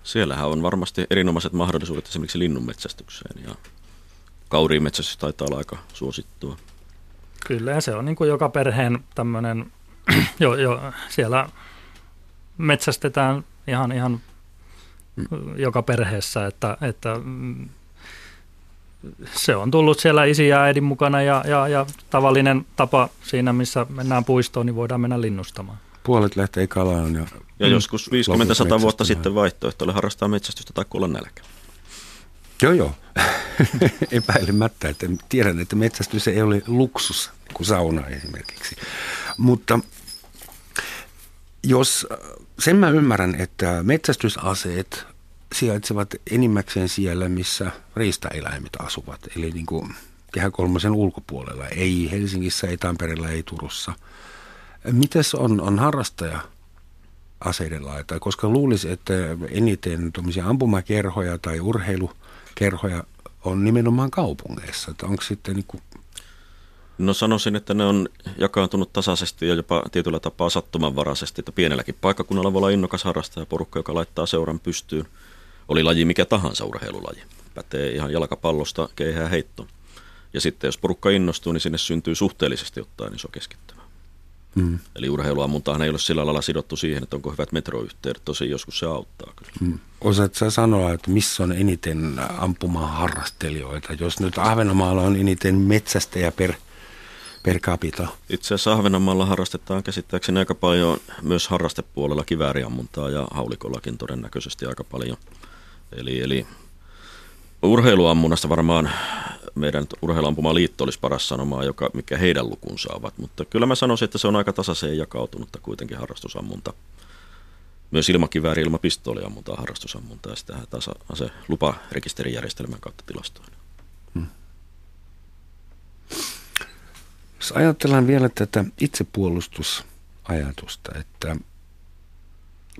Siellähän on varmasti erinomaiset mahdollisuudet esimerkiksi linnunmetsästykseen ja kauriimetsästys taitaa olla aika suosittua. Kyllä, se on niin kuin joka perheen tämmöinen, jo, jo, siellä metsästetään ihan, ihan joka perheessä, että, että mm, se on tullut siellä isi ja äidin mukana ja, ja, ja tavallinen tapa siinä, missä mennään puistoon, niin voidaan mennä linnustamaan. Puolet lähtee kalaan. Ja, ja joskus 50-100 vuotta sitten vaihtoehto oli harrastaa metsästystä tai kuolla nälkä. Joo, joo. Epäilemättä, että tiedän, että metsästys ei ole luksus kuin sauna esimerkiksi. Mutta jos, sen mä ymmärrän, että metsästysaseet sijaitsevat enimmäkseen siellä, missä riistaeläimet asuvat, eli niin kuin kehä kolmosen ulkopuolella, ei Helsingissä, ei Tampereella, ei Turussa. Mites on, on harrastaja aseiden laita, koska luulisi, että eniten ampumakerhoja tai urheilukerhoja on nimenomaan kaupungeissa. Että onko sitten niin kuin No sanoisin, että ne on jakaantunut tasaisesti ja jopa tietyllä tapaa sattumanvaraisesti, että pienelläkin paikkakunnalla voi olla innokas harrastajaporukka, joka laittaa seuran pystyyn. Oli laji mikä tahansa urheilulaji. Pätee ihan jalkapallosta keihää heitto. Ja sitten jos porukka innostuu, niin sinne syntyy suhteellisesti ottaen iso keskittymä. Mm. Eli urheiluammuntahan ei ole sillä lailla sidottu siihen, että onko hyvät metroyhteydet. Tosi joskus se auttaa kyllä. Mm. Osaatko sä sanoa, että missä on eniten ampumaharrastelijoita? Jos nyt Ahvenanmaalla on eniten metsästäjä per per capita. Itse asiassa Ahvenanmaalla harrastetaan käsittääkseni aika paljon myös harrastepuolella kivääriammuntaa ja haulikollakin todennäköisesti aika paljon. Eli, eli urheiluammunnasta varmaan meidän urheiluampumaliitto olisi paras sanomaa, joka, mikä heidän lukunsa ovat. Mutta kyllä mä sanoisin, että se on aika tasaiseen jakautunutta kuitenkin harrastusammunta. Myös ilmakivääri ilma pistooliammuntaa harrastusammuntaa ja sitä tasa, ase luparekisterijärjestelmän kautta tilastoida. Hmm. Jos ajatellaan vielä tätä itsepuolustusajatusta, että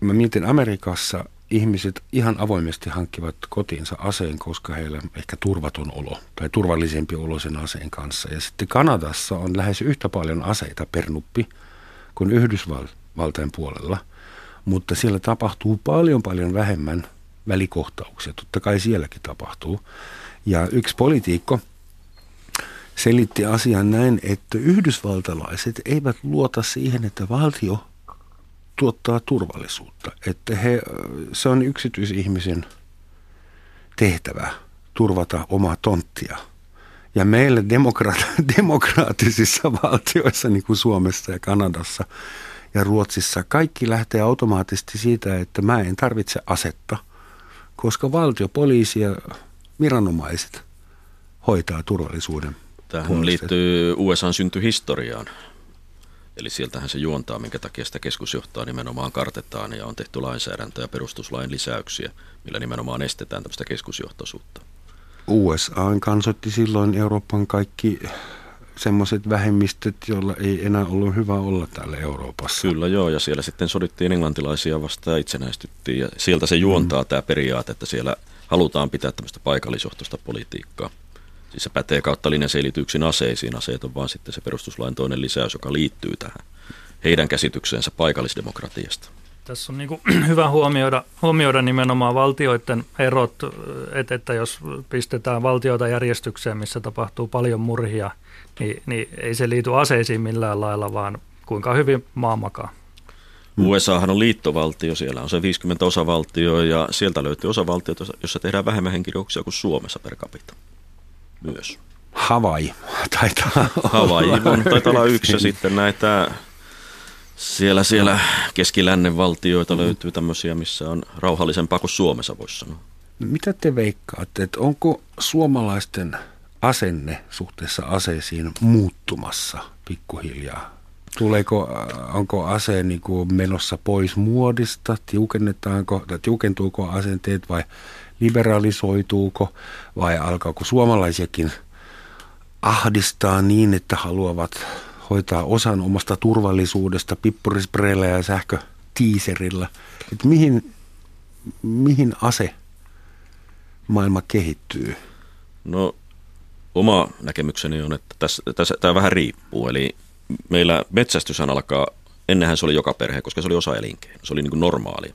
mä mietin Amerikassa ihmiset ihan avoimesti hankkivat kotiinsa aseen, koska heillä on ehkä turvaton olo tai turvallisempi olo sen aseen kanssa. Ja sitten Kanadassa on lähes yhtä paljon aseita per nuppi kuin Yhdysvaltain puolella, mutta siellä tapahtuu paljon paljon vähemmän välikohtauksia. Totta kai sielläkin tapahtuu. Ja yksi poliitikko – selitti asian näin, että yhdysvaltalaiset eivät luota siihen, että valtio tuottaa turvallisuutta. Että he, se on yksityisihmisen tehtävä turvata omaa tonttia. Ja meillä demokraat- demokraattisissa valtioissa, niin kuin Suomessa ja Kanadassa ja Ruotsissa, kaikki lähtee automaattisesti siitä, että mä en tarvitse asetta, koska valtio, poliisi ja viranomaiset hoitaa turvallisuuden Tähän liittyy USAn syntyhistoriaan. Eli sieltähän se juontaa, minkä takia sitä keskusjohtoa nimenomaan kartetaan ja on tehty lainsäädäntö ja perustuslain lisäyksiä, millä nimenomaan estetään tämmöistä keskusjohtoisuutta. USA kansotti silloin Euroopan kaikki semmoiset vähemmistöt, joilla ei enää ollut hyvä olla täällä Euroopassa. Kyllä joo, ja siellä sitten sodittiin englantilaisia vastaan ja itsenäistyttiin. Ja sieltä se juontaa mm. tämä periaate, että siellä halutaan pitää tämmöistä paikallisjohtoista politiikkaa. Siis se pätee kautta linjan se yksin aseisiin. Aseet on vaan sitten se perustuslain toinen lisäys, joka liittyy tähän heidän käsitykseensä paikallisdemokratiasta. Tässä on niin kuin hyvä huomioida, huomioida nimenomaan valtioiden erot, että, että jos pistetään valtioita järjestykseen, missä tapahtuu paljon murhia, niin, niin ei se liity aseisiin millään lailla, vaan kuinka hyvin maa makaa. USAhan on liittovaltio, siellä on se 50 osavaltio ja sieltä löytyy osavaltioita, jossa tehdään vähemmän henkirikoksia kuin Suomessa per capita myös. Hawaii taitaa Hawaii on, taitaa olla yksi ja sitten näitä siellä, siellä keskilännen valtioita löytyy tämmöisiä, missä on rauhallisempaa kuin Suomessa, voisi sanoa. Mitä te veikkaatte, että onko suomalaisten asenne suhteessa aseisiin muuttumassa pikkuhiljaa? Tuleeko, onko ase niin kuin menossa pois muodista, tiukennetaanko tai tiukentuuko asenteet vai liberalisoituuko vai alkaako suomalaisiakin ahdistaa niin, että haluavat hoitaa osan omasta turvallisuudesta pippurispreillä ja sähkötiiserillä. Että mihin, mihin ase maailma kehittyy? No oma näkemykseni on, että tässä, tässä, tämä vähän riippuu. Eli meillä metsästyshän alkaa, ennenhän se oli joka perhe, koska se oli osa elinkeino. Se oli niin normaali.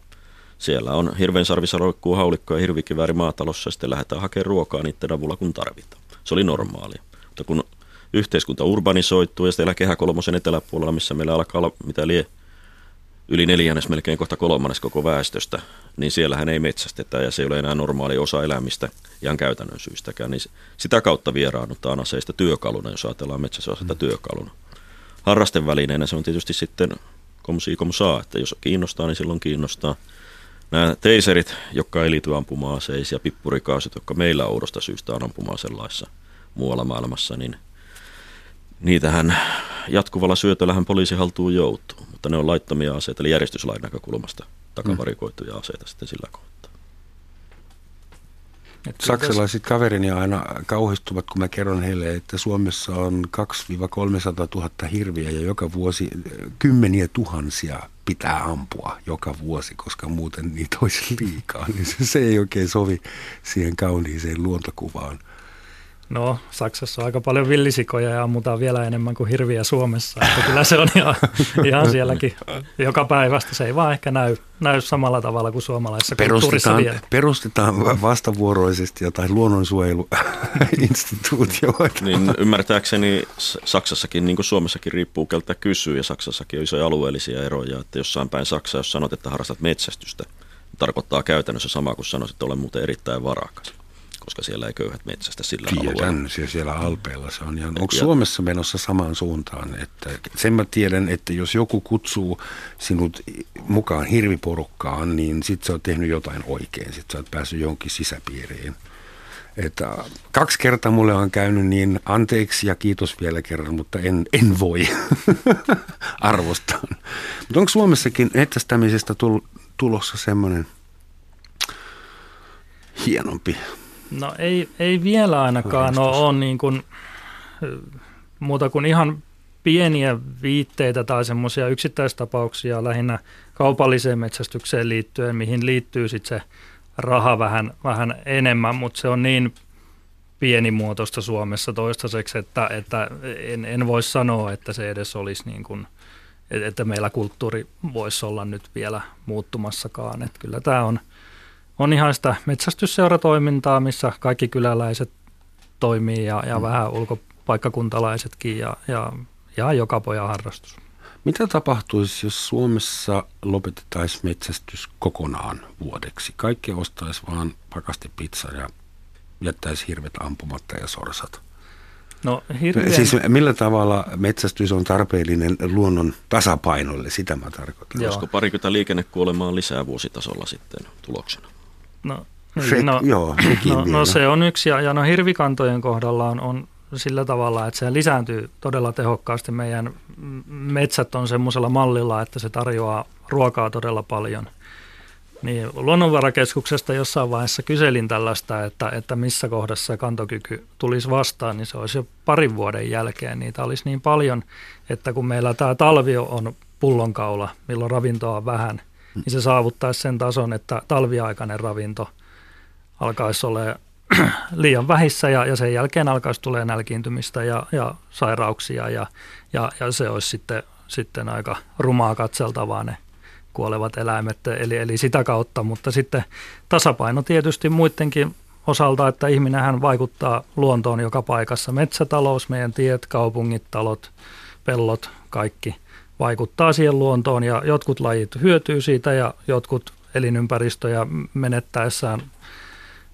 Siellä on hirveän sarvissa roikkuu haulikko ja hirvikivääri maatalossa ja sitten lähdetään hakemaan ruokaa niiden avulla kun tarvitaan. Se oli normaalia. Mutta kun yhteiskunta urbanisoituu ja siellä kehä kolmosen eteläpuolella, missä meillä alkaa olla mitä lie yli neljännes, melkein kohta kolmannes koko väestöstä, niin siellähän ei metsästetä ja se ei ole enää normaali osa elämistä ihan käytännön syystäkään, niin sitä kautta vieraannutaan aseista työkaluna, jos ajatellaan metsästysaseita mm. työkaluna. Harrasten välineenä se on tietysti sitten komsi saa, että jos kiinnostaa, niin silloin kiinnostaa. Nämä teiserit, jotka ei liity ampuma-aseisiin ja pippurikaasut, jotka meillä oudosta syystä on ampuma laissa muualla maailmassa, niin niitähän jatkuvalla syötöllähän poliisi haltuun joutuu, mutta ne on laittomia aseita, eli järjestyslain näkökulmasta takavarikoituja aseita sitten sillä kohtaa. Saksalaiset kaverini aina kauhistuvat, kun mä kerron heille, että Suomessa on 2-300 000 hirviä ja joka vuosi kymmeniä tuhansia pitää ampua joka vuosi, koska muuten niitä olisi liikaa. Niin se, se ei oikein sovi siihen kauniiseen luontokuvaan. No, Saksassa on aika paljon villisikoja ja ammutaan vielä enemmän kuin hirviä Suomessa. Että kyllä se on ihan, ihan sielläkin joka päivästä. Se ei vaan ehkä näy, näy samalla tavalla kuin suomalaisessa perustetaan, vielä. Perustetaan vastavuoroisesti jotain luonnonsuojeluinstituutioita. Niin, ymmärtääkseni Saksassakin, niin kuin Suomessakin, riippuu keltä kysyy ja Saksassakin on isoja alueellisia eroja. Että jossain päin Saksa, jos sanot, että harrastat metsästystä, tarkoittaa käytännössä samaa kuin sanoisit, että olen muuten erittäin varakas koska siellä ei köyhät metsästä sillä tiedän, alueella. Tiedän, siellä Alpeilla se on ihan, onko ja, Suomessa menossa samaan suuntaan? Että sen mä tiedän, että jos joku kutsuu sinut mukaan hirviporukkaan, niin sit sä oot tehnyt jotain oikein, sit sä oot päässyt jonkin sisäpiiriin. Että kaksi kertaa mulle on käynyt niin anteeksi ja kiitos vielä kerran, mutta en, en voi arvostaa. Mutta onko Suomessakin metsästämisestä tulossa semmoinen hienompi No ei, ei vielä ainakaan ole, ole niin kuin, muuta kuin ihan pieniä viitteitä tai semmoisia yksittäistapauksia lähinnä kaupalliseen metsästykseen liittyen, mihin liittyy sitten se raha vähän, vähän enemmän, mutta se on niin pienimuotoista Suomessa toistaiseksi, että, että en, en voi sanoa, että se edes olisi niin kuin, että meillä kulttuuri voisi olla nyt vielä muuttumassakaan. Että kyllä tämä on, on ihan sitä metsästysseuratoimintaa, missä kaikki kyläläiset toimii ja, ja mm. vähän ulkopaikkakuntalaisetkin ja, ja, ja joka pojan harrastus. Mitä tapahtuisi, jos Suomessa lopetettaisiin metsästys kokonaan vuodeksi? Kaikki ostaisi vaan pakastipizza ja jättäisi hirvet ampumatta ja sorsat. No, hirveän... Siis millä tavalla metsästys on tarpeellinen luonnon tasapainolle, sitä mä tarkoitan. Olisiko parikymmentä liikennekuolemaa lisää vuositasolla sitten tuloksena? No, se, no, joo, no, no se on yksi, ja, ja no hirvikantojen kohdalla on, on sillä tavalla, että se lisääntyy todella tehokkaasti. Meidän metsät on semmoisella mallilla, että se tarjoaa ruokaa todella paljon. Niin, luonnonvarakeskuksesta jossain vaiheessa kyselin tällaista, että, että missä kohdassa kantokyky tulisi vastaan, niin se olisi jo parin vuoden jälkeen. Niitä olisi niin paljon, että kun meillä tämä talvi on pullonkaula, milloin ravintoa on vähän, niin se saavuttaisi sen tason, että talviaikainen ravinto alkaisi olla liian vähissä ja, ja sen jälkeen alkaisi tulee nälkiintymistä ja, ja sairauksia ja, ja, ja se olisi sitten, sitten aika rumaa katseltavaa ne kuolevat eläimet, eli, eli sitä kautta, mutta sitten tasapaino tietysti muidenkin osalta, että ihminenhän vaikuttaa luontoon joka paikassa. Metsätalous, meidän tiet, kaupungit, talot, pellot, kaikki – vaikuttaa siihen luontoon ja jotkut lajit hyötyy siitä ja jotkut elinympäristöjä menettäessään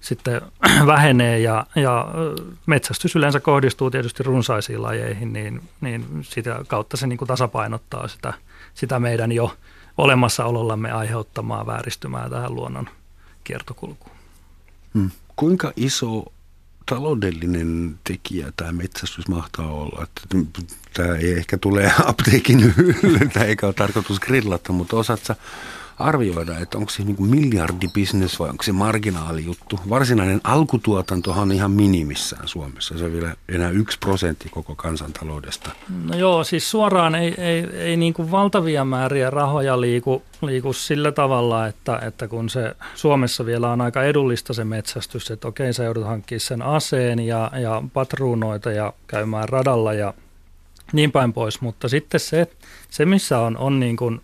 sitten vähenee ja, ja metsästys yleensä kohdistuu tietysti runsaisiin lajeihin, niin, niin sitä kautta se niin kuin tasapainottaa sitä, sitä meidän jo olemassaolollamme aiheuttamaa vääristymää tähän luonnon kiertokulkuun. Hmm. Kuinka iso taloudellinen tekijä tämä metsästys mahtaa olla. Tämä ei ehkä tule apteekin hyllyltä eikä ole tarkoitus grillata, mutta osaatko arvioida, että onko se niin kuin miljardibisnes vai onko se marginaalijuttu. Varsinainen alkutuotantohan on ihan minimissään Suomessa. Se on vielä enää yksi prosentti koko kansantaloudesta. No joo, siis suoraan ei, ei, ei niin kuin valtavia määriä rahoja liiku, liiku sillä tavalla, että, että kun se Suomessa vielä on aika edullista se metsästys, että okei sä joudut hankkimaan sen aseen ja, ja patruunoita ja käymään radalla ja niin päin pois, mutta sitten se, se missä on, on niin kuin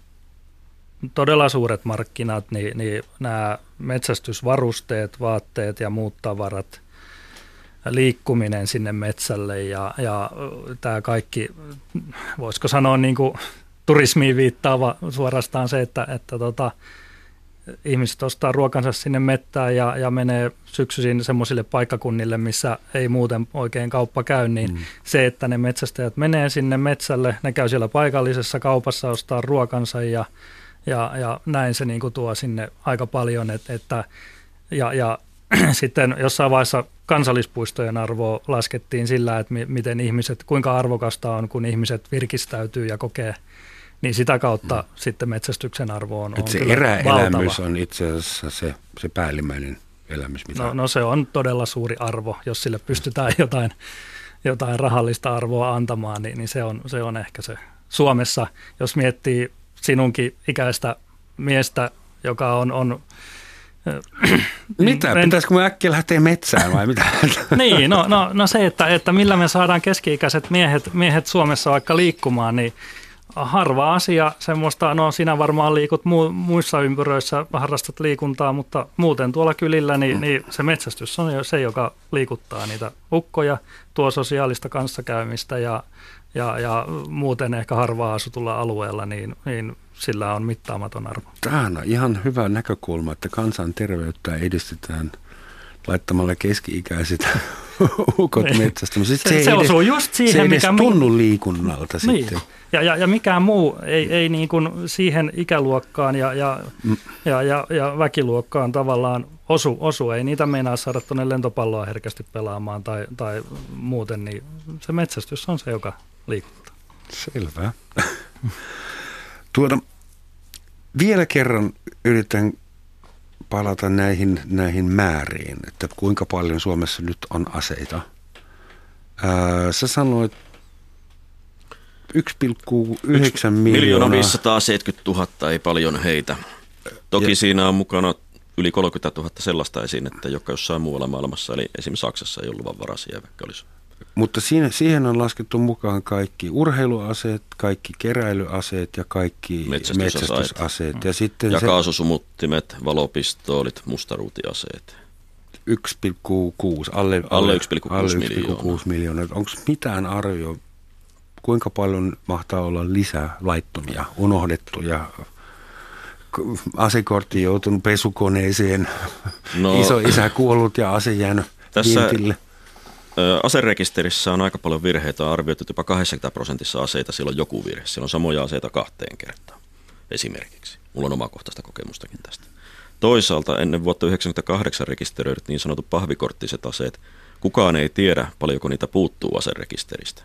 todella suuret markkinat, niin, niin nämä metsästysvarusteet, vaatteet ja muut tavarat, liikkuminen sinne metsälle ja, ja tämä kaikki, voisiko sanoa niin kuin turismiin viittaava suorastaan se, että, että tota, ihmiset ostaa ruokansa sinne mettään ja, ja menee syksyisin semmoisille paikkakunnille, missä ei muuten oikein kauppa käy, niin mm. se, että ne metsästäjät menee sinne metsälle, ne käy siellä paikallisessa kaupassa ostaa ruokansa ja, ja, ja näin se niin kuin tuo sinne aika paljon, että, että ja, ja sitten jossain vaiheessa kansallispuistojen arvoa laskettiin sillä, että miten ihmiset, kuinka arvokasta on, kun ihmiset virkistäytyy ja kokee – niin sitä kautta mm. sitten metsästyksen arvo on, on se eräelämys on itse asiassa se, se päällimmäinen elämys. Mitä... No, no se on todella suuri arvo, jos sille pystytään jotain, jotain rahallista arvoa antamaan, niin, niin se, on, se on ehkä se. Suomessa, jos miettii sinunkin ikäistä miestä, joka on, on mitä? Pitäisikö me äkkiä lähteä metsään vai mitä? niin, no, no, no se, että, että millä me saadaan keski-ikäiset miehet, miehet Suomessa vaikka liikkumaan, niin harva asia semmoista, no sinä varmaan liikut mu- muissa ympyröissä, harrastat liikuntaa, mutta muuten tuolla kylillä, niin, mm. niin se metsästys on jo se, joka liikuttaa niitä ukkoja, tuo sosiaalista kanssakäymistä ja, ja, ja muuten ehkä harvaa asutulla alueella, niin, niin sillä on mittaamaton arvo. Tämä on ihan hyvä näkökulma, että kansanterveyttä edistetään laittamalla keski-ikäiset ukot niin. metsästä. Se, se, se, se osuu just siihen, se mikä... tunnu liikunnalta niin. sitten. Ja, ja, ja mikään muu ei, ei niin kuin siihen ikäluokkaan ja, ja, mm. ja, ja, ja väkiluokkaan tavallaan osu, osu. Ei niitä meinaa saada tuonne lentopalloa herkästi pelaamaan tai, tai muuten, niin se metsästys on se, joka liikuttaa. Selvä. tuota, vielä kerran yritän palata näihin, näihin määriin, että kuinka paljon Suomessa nyt on aseita. Ää, sä sanoit 1,9 miljoonaa. 570 000, ei paljon heitä. Toki ja, siinä on mukana yli 30 000 sellaista että joka jossain muualla maailmassa, eli esimerkiksi Saksassa ei ole luvanvaraisia, vaikka olisi. Mutta siinä, siihen on laskettu mukaan kaikki urheiluaseet, kaikki keräilyaseet ja kaikki metsästysaseet. metsästysaseet. Ja, sitten ja se, kaasusumuttimet, valopistoolit, mustaruutiaseet. 1,6, alle, alle 1,6 miljoonaa. miljoonaa. Onko mitään arvio kuinka paljon mahtaa olla lisää laittomia, unohdettuja, asekortti joutunut pesukoneeseen, no, iso isä kuollut ja ase jäänyt tässä vientille. Aserekisterissä on aika paljon virheitä, on arvioitu jopa 80 prosentissa aseita, silloin joku virhe. Siellä on samoja aseita kahteen kertaan esimerkiksi. Mulla on omakohtaista kokemustakin tästä. Toisaalta ennen vuotta 1998 rekisteröidyt niin sanotut pahvikorttiset aseet, kukaan ei tiedä paljonko niitä puuttuu aserekisteristä.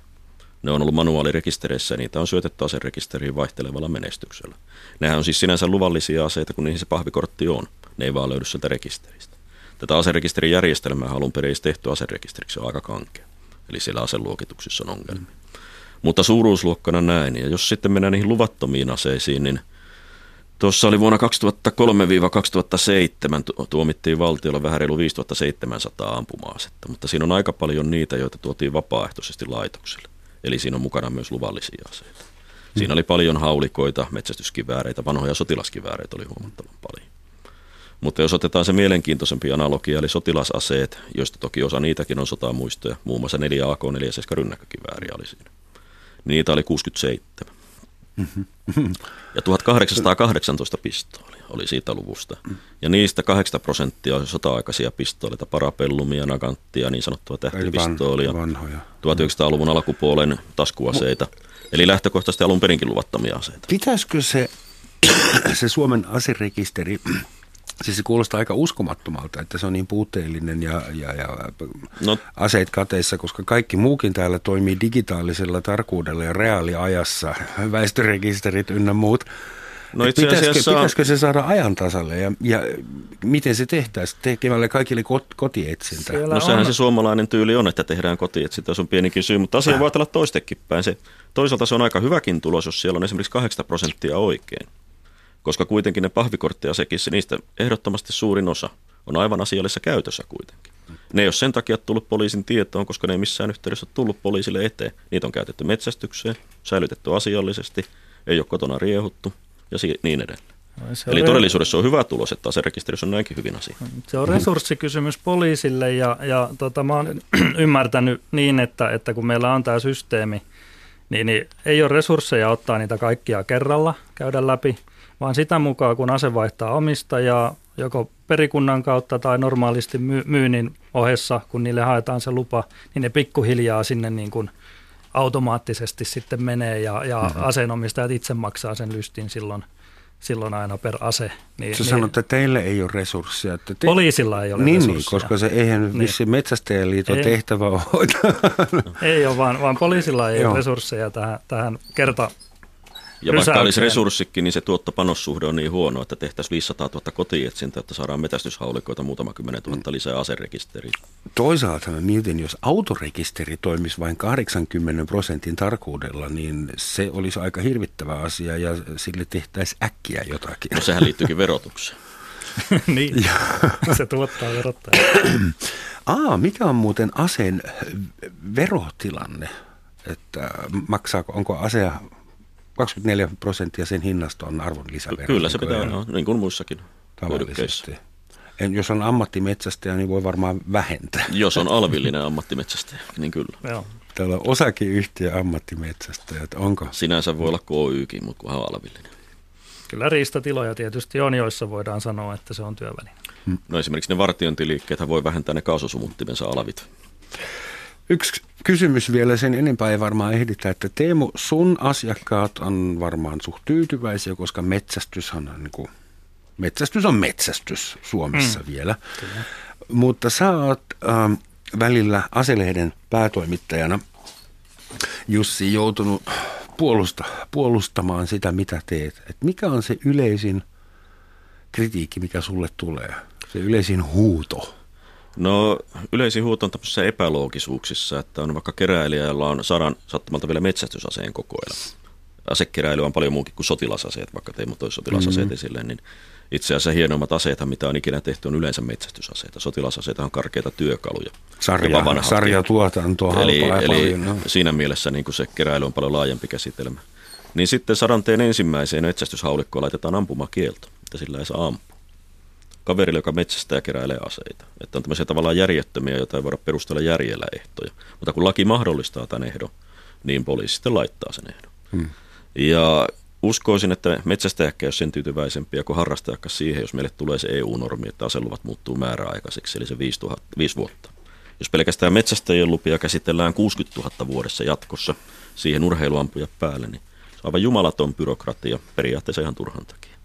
Ne on ollut manuaalirekistereissä ja niitä on syötetty aserekisteriin vaihtelevalla menestyksellä. Nehän on siis sinänsä luvallisia aseita, kun niihin se pahvikortti on. Ne ei vaan löydy sieltä rekisteristä. Tätä aserekisterin järjestelmää alun perin tehty aserekisteriksi on aika kankea. Eli siellä aseluokituksissa on ongelmia. Mm. Mutta suuruusluokkana näin. Ja jos sitten mennään niihin luvattomiin aseisiin, niin Tuossa oli vuonna 2003-2007 tuomittiin valtiolla vähän reilu 5700 ampuma-asetta, mutta siinä on aika paljon niitä, joita tuotiin vapaaehtoisesti laitoksille. Eli siinä on mukana myös luvallisia aseita. Siinä oli paljon haulikoita, metsästyskivääreitä, vanhoja sotilaskivääreitä oli huomattavan paljon. Mutta jos otetaan se mielenkiintoisempi analogia, eli sotilasaseet, joista toki osa niitäkin on sotamuistoja, muun muassa 4 AK-47 rynnäkkökivääriä oli siinä. Niitä oli 67. Ja 1818 pistoolia oli siitä luvusta. Ja niistä 8 prosenttia oli sota-aikaisia pistooleita, parapellumia, naganttia, niin sanottua tähtipistoolia. 1900-luvun alkupuolen taskuaseita. Eli lähtökohtaisesti alun perinkin luvattomia aseita. Pitäisikö se, se Suomen aserekisteri Siis se kuulostaa aika uskomattomalta, että se on niin puutteellinen ja, ja, ja no. aseet kateissa, koska kaikki muukin täällä toimii digitaalisella tarkuudella ja reaaliajassa, väestörekisterit ynnä muut. No itse pitäisikö, asiassa... pitäisikö se saada ajan tasalle ja, ja miten se tehtäisiin tekemällä kaikille kot, kotietsintä? Siellä no sehän on. se suomalainen tyyli on, että tehdään kotietsintä, se on pienikin syy, mutta asia voi olla toistekin päin. Se, toisaalta se on aika hyväkin tulos, jos siellä on esimerkiksi 8 prosenttia oikein koska kuitenkin ne pahvikorttiasekissä, niistä ehdottomasti suurin osa on aivan asiallisessa käytössä kuitenkin. Ne ei ole sen takia tullut poliisin tietoon, koska ne ei missään yhteydessä ole tullut poliisille eteen. Niitä on käytetty metsästykseen, säilytetty asiallisesti, ei ole kotona riehuttu ja niin edelleen. Se Eli todellisuudessa on hyvä tulos, että aserekisterissä on näinkin hyvin asia. Se on resurssikysymys poliisille ja, ja tota, mä oon ymmärtänyt niin, että, että kun meillä on tämä systeemi – niin, niin ei ole resursseja ottaa niitä kaikkia kerralla, käydä läpi, vaan sitä mukaan, kun ase vaihtaa omistajaa, joko perikunnan kautta tai normaalisti myynnin ohessa, kun niille haetaan se lupa, niin ne pikkuhiljaa sinne niin kuin automaattisesti sitten menee ja, ja mm-hmm. aseenomistajat itse maksaa sen lystin silloin – silloin aina per ase. Niin, Sä niin, sanot, että teille ei ole resursseja. Että te... Poliisilla ei ole niin, resursseja. Niin, koska se eihän niin. vissi metsästäjäliiton ei. tehtävä ole Ei ole, vaan, vaan poliisilla ei Joo. ole resursseja tähän, tähän kerta ja vaikka olisi resurssikin, niin se tuottopanossuhde on niin huono, että tehtäisiin 500 000 kotietsintä, että saadaan metästyshaulikoita muutama kymmenen tuhatta lisää aserekisteriä. Toisaalta mä mietin, jos autorekisteri toimisi vain 80 prosentin tarkuudella, niin se olisi aika hirvittävä asia ja sille tehtäisiin äkkiä jotakin. No sehän liittyykin verotukseen. niin, se tuottaa verottaja. Aa, mikä on muuten aseen verotilanne? Että maksaako, onko asea 24 prosenttia sen hinnasta on arvonlisävero. Kyllä se pitää olla, niin kuin muissakin Tavallisesti. En, jos on ammattimetsästäjä, niin voi varmaan vähentää. Jos on alvillinen ammattimetsästäjä, niin kyllä. Joo. Täällä on osakeyhtiö ammattimetsästäjät, onko? Sinänsä voi olla KYkin, mutta kunhan alvillinen. Kyllä riistatiloja tietysti on, joissa voidaan sanoa, että se on työväline. Hmm. No esimerkiksi ne vartiointiliikkeet voi vähentää ne kaasusumuttimensa alavit. Yksi kysymys vielä, sen enempää ei varmaan ehditä, että Teemu, sun asiakkaat on varmaan suht tyytyväisiä, koska metsästys on, niin kuin, metsästys on metsästys Suomessa mm. vielä. Kyllä. Mutta sä oot ähm, välillä Aselehden päätoimittajana, Jussi, joutunut puolusta, puolustamaan sitä, mitä teet. Et mikä on se yleisin kritiikki, mikä sulle tulee? Se yleisin huuto? No yleisin huuto on tämmöisissä epäloogisuuksissa, että on vaikka keräilijä, jolla on sadan sattumalta vielä metsästysaseen kokoelma. Asekeräily on paljon muukin kuin sotilasaseet, vaikka Teemu toi sotilasaseet mm-hmm. esille, niin itse asiassa hienommat aseet, mitä on ikinä tehty, on yleensä metsästysaseita. Sotilasaseita on karkeita työkaluja. Sarja, sarjatuotantoa eli, eli paljon, no. siinä mielessä niin kuin se keräily on paljon laajempi käsitelmä. Niin sitten sadanteen ensimmäiseen metsästyshaulikkoon laitetaan ampumakielto, että sillä ei saa ampua kaverille, joka metsästää ja keräilee aseita. Että on tämmöisiä tavallaan järjettömiä, joita ei voida perustella järjellä ehtoja. Mutta kun laki mahdollistaa tämän ehdon, niin poliisi sitten laittaa sen ehdon. Hmm. Ja uskoisin, että metsästäjäkään jos sen tyytyväisempiä kuin harrastajakka siihen, jos meille tulee se EU-normi, että aseluvat muuttuu määräaikaiseksi, eli se 5, 000, 5 vuotta. Jos pelkästään metsästäjien lupia käsitellään 60 000 vuodessa jatkossa siihen urheiluampuja päälle, niin se on aivan jumalaton byrokratia periaatteessa ihan turhan takia.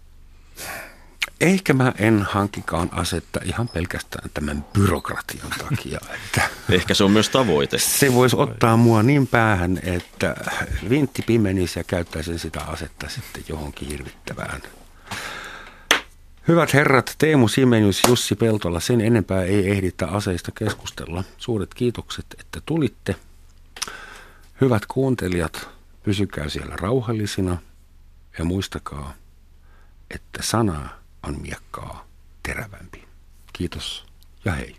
Ehkä mä en hankikaan asetta ihan pelkästään tämän byrokratian takia. Että Ehkä se on myös tavoite. Se voisi ottaa mua niin päähän, että vintti pimenisi ja käyttäisin sitä asetta sitten johonkin hirvittävään. Hyvät herrat, Teemu Simenius, Jussi Peltola, sen enempää ei ehditä aseista keskustella. Suuret kiitokset, että tulitte. Hyvät kuuntelijat, pysykää siellä rauhallisina ja muistakaa, että sanaa on miekkaa terävämpi. Kiitos ja hei.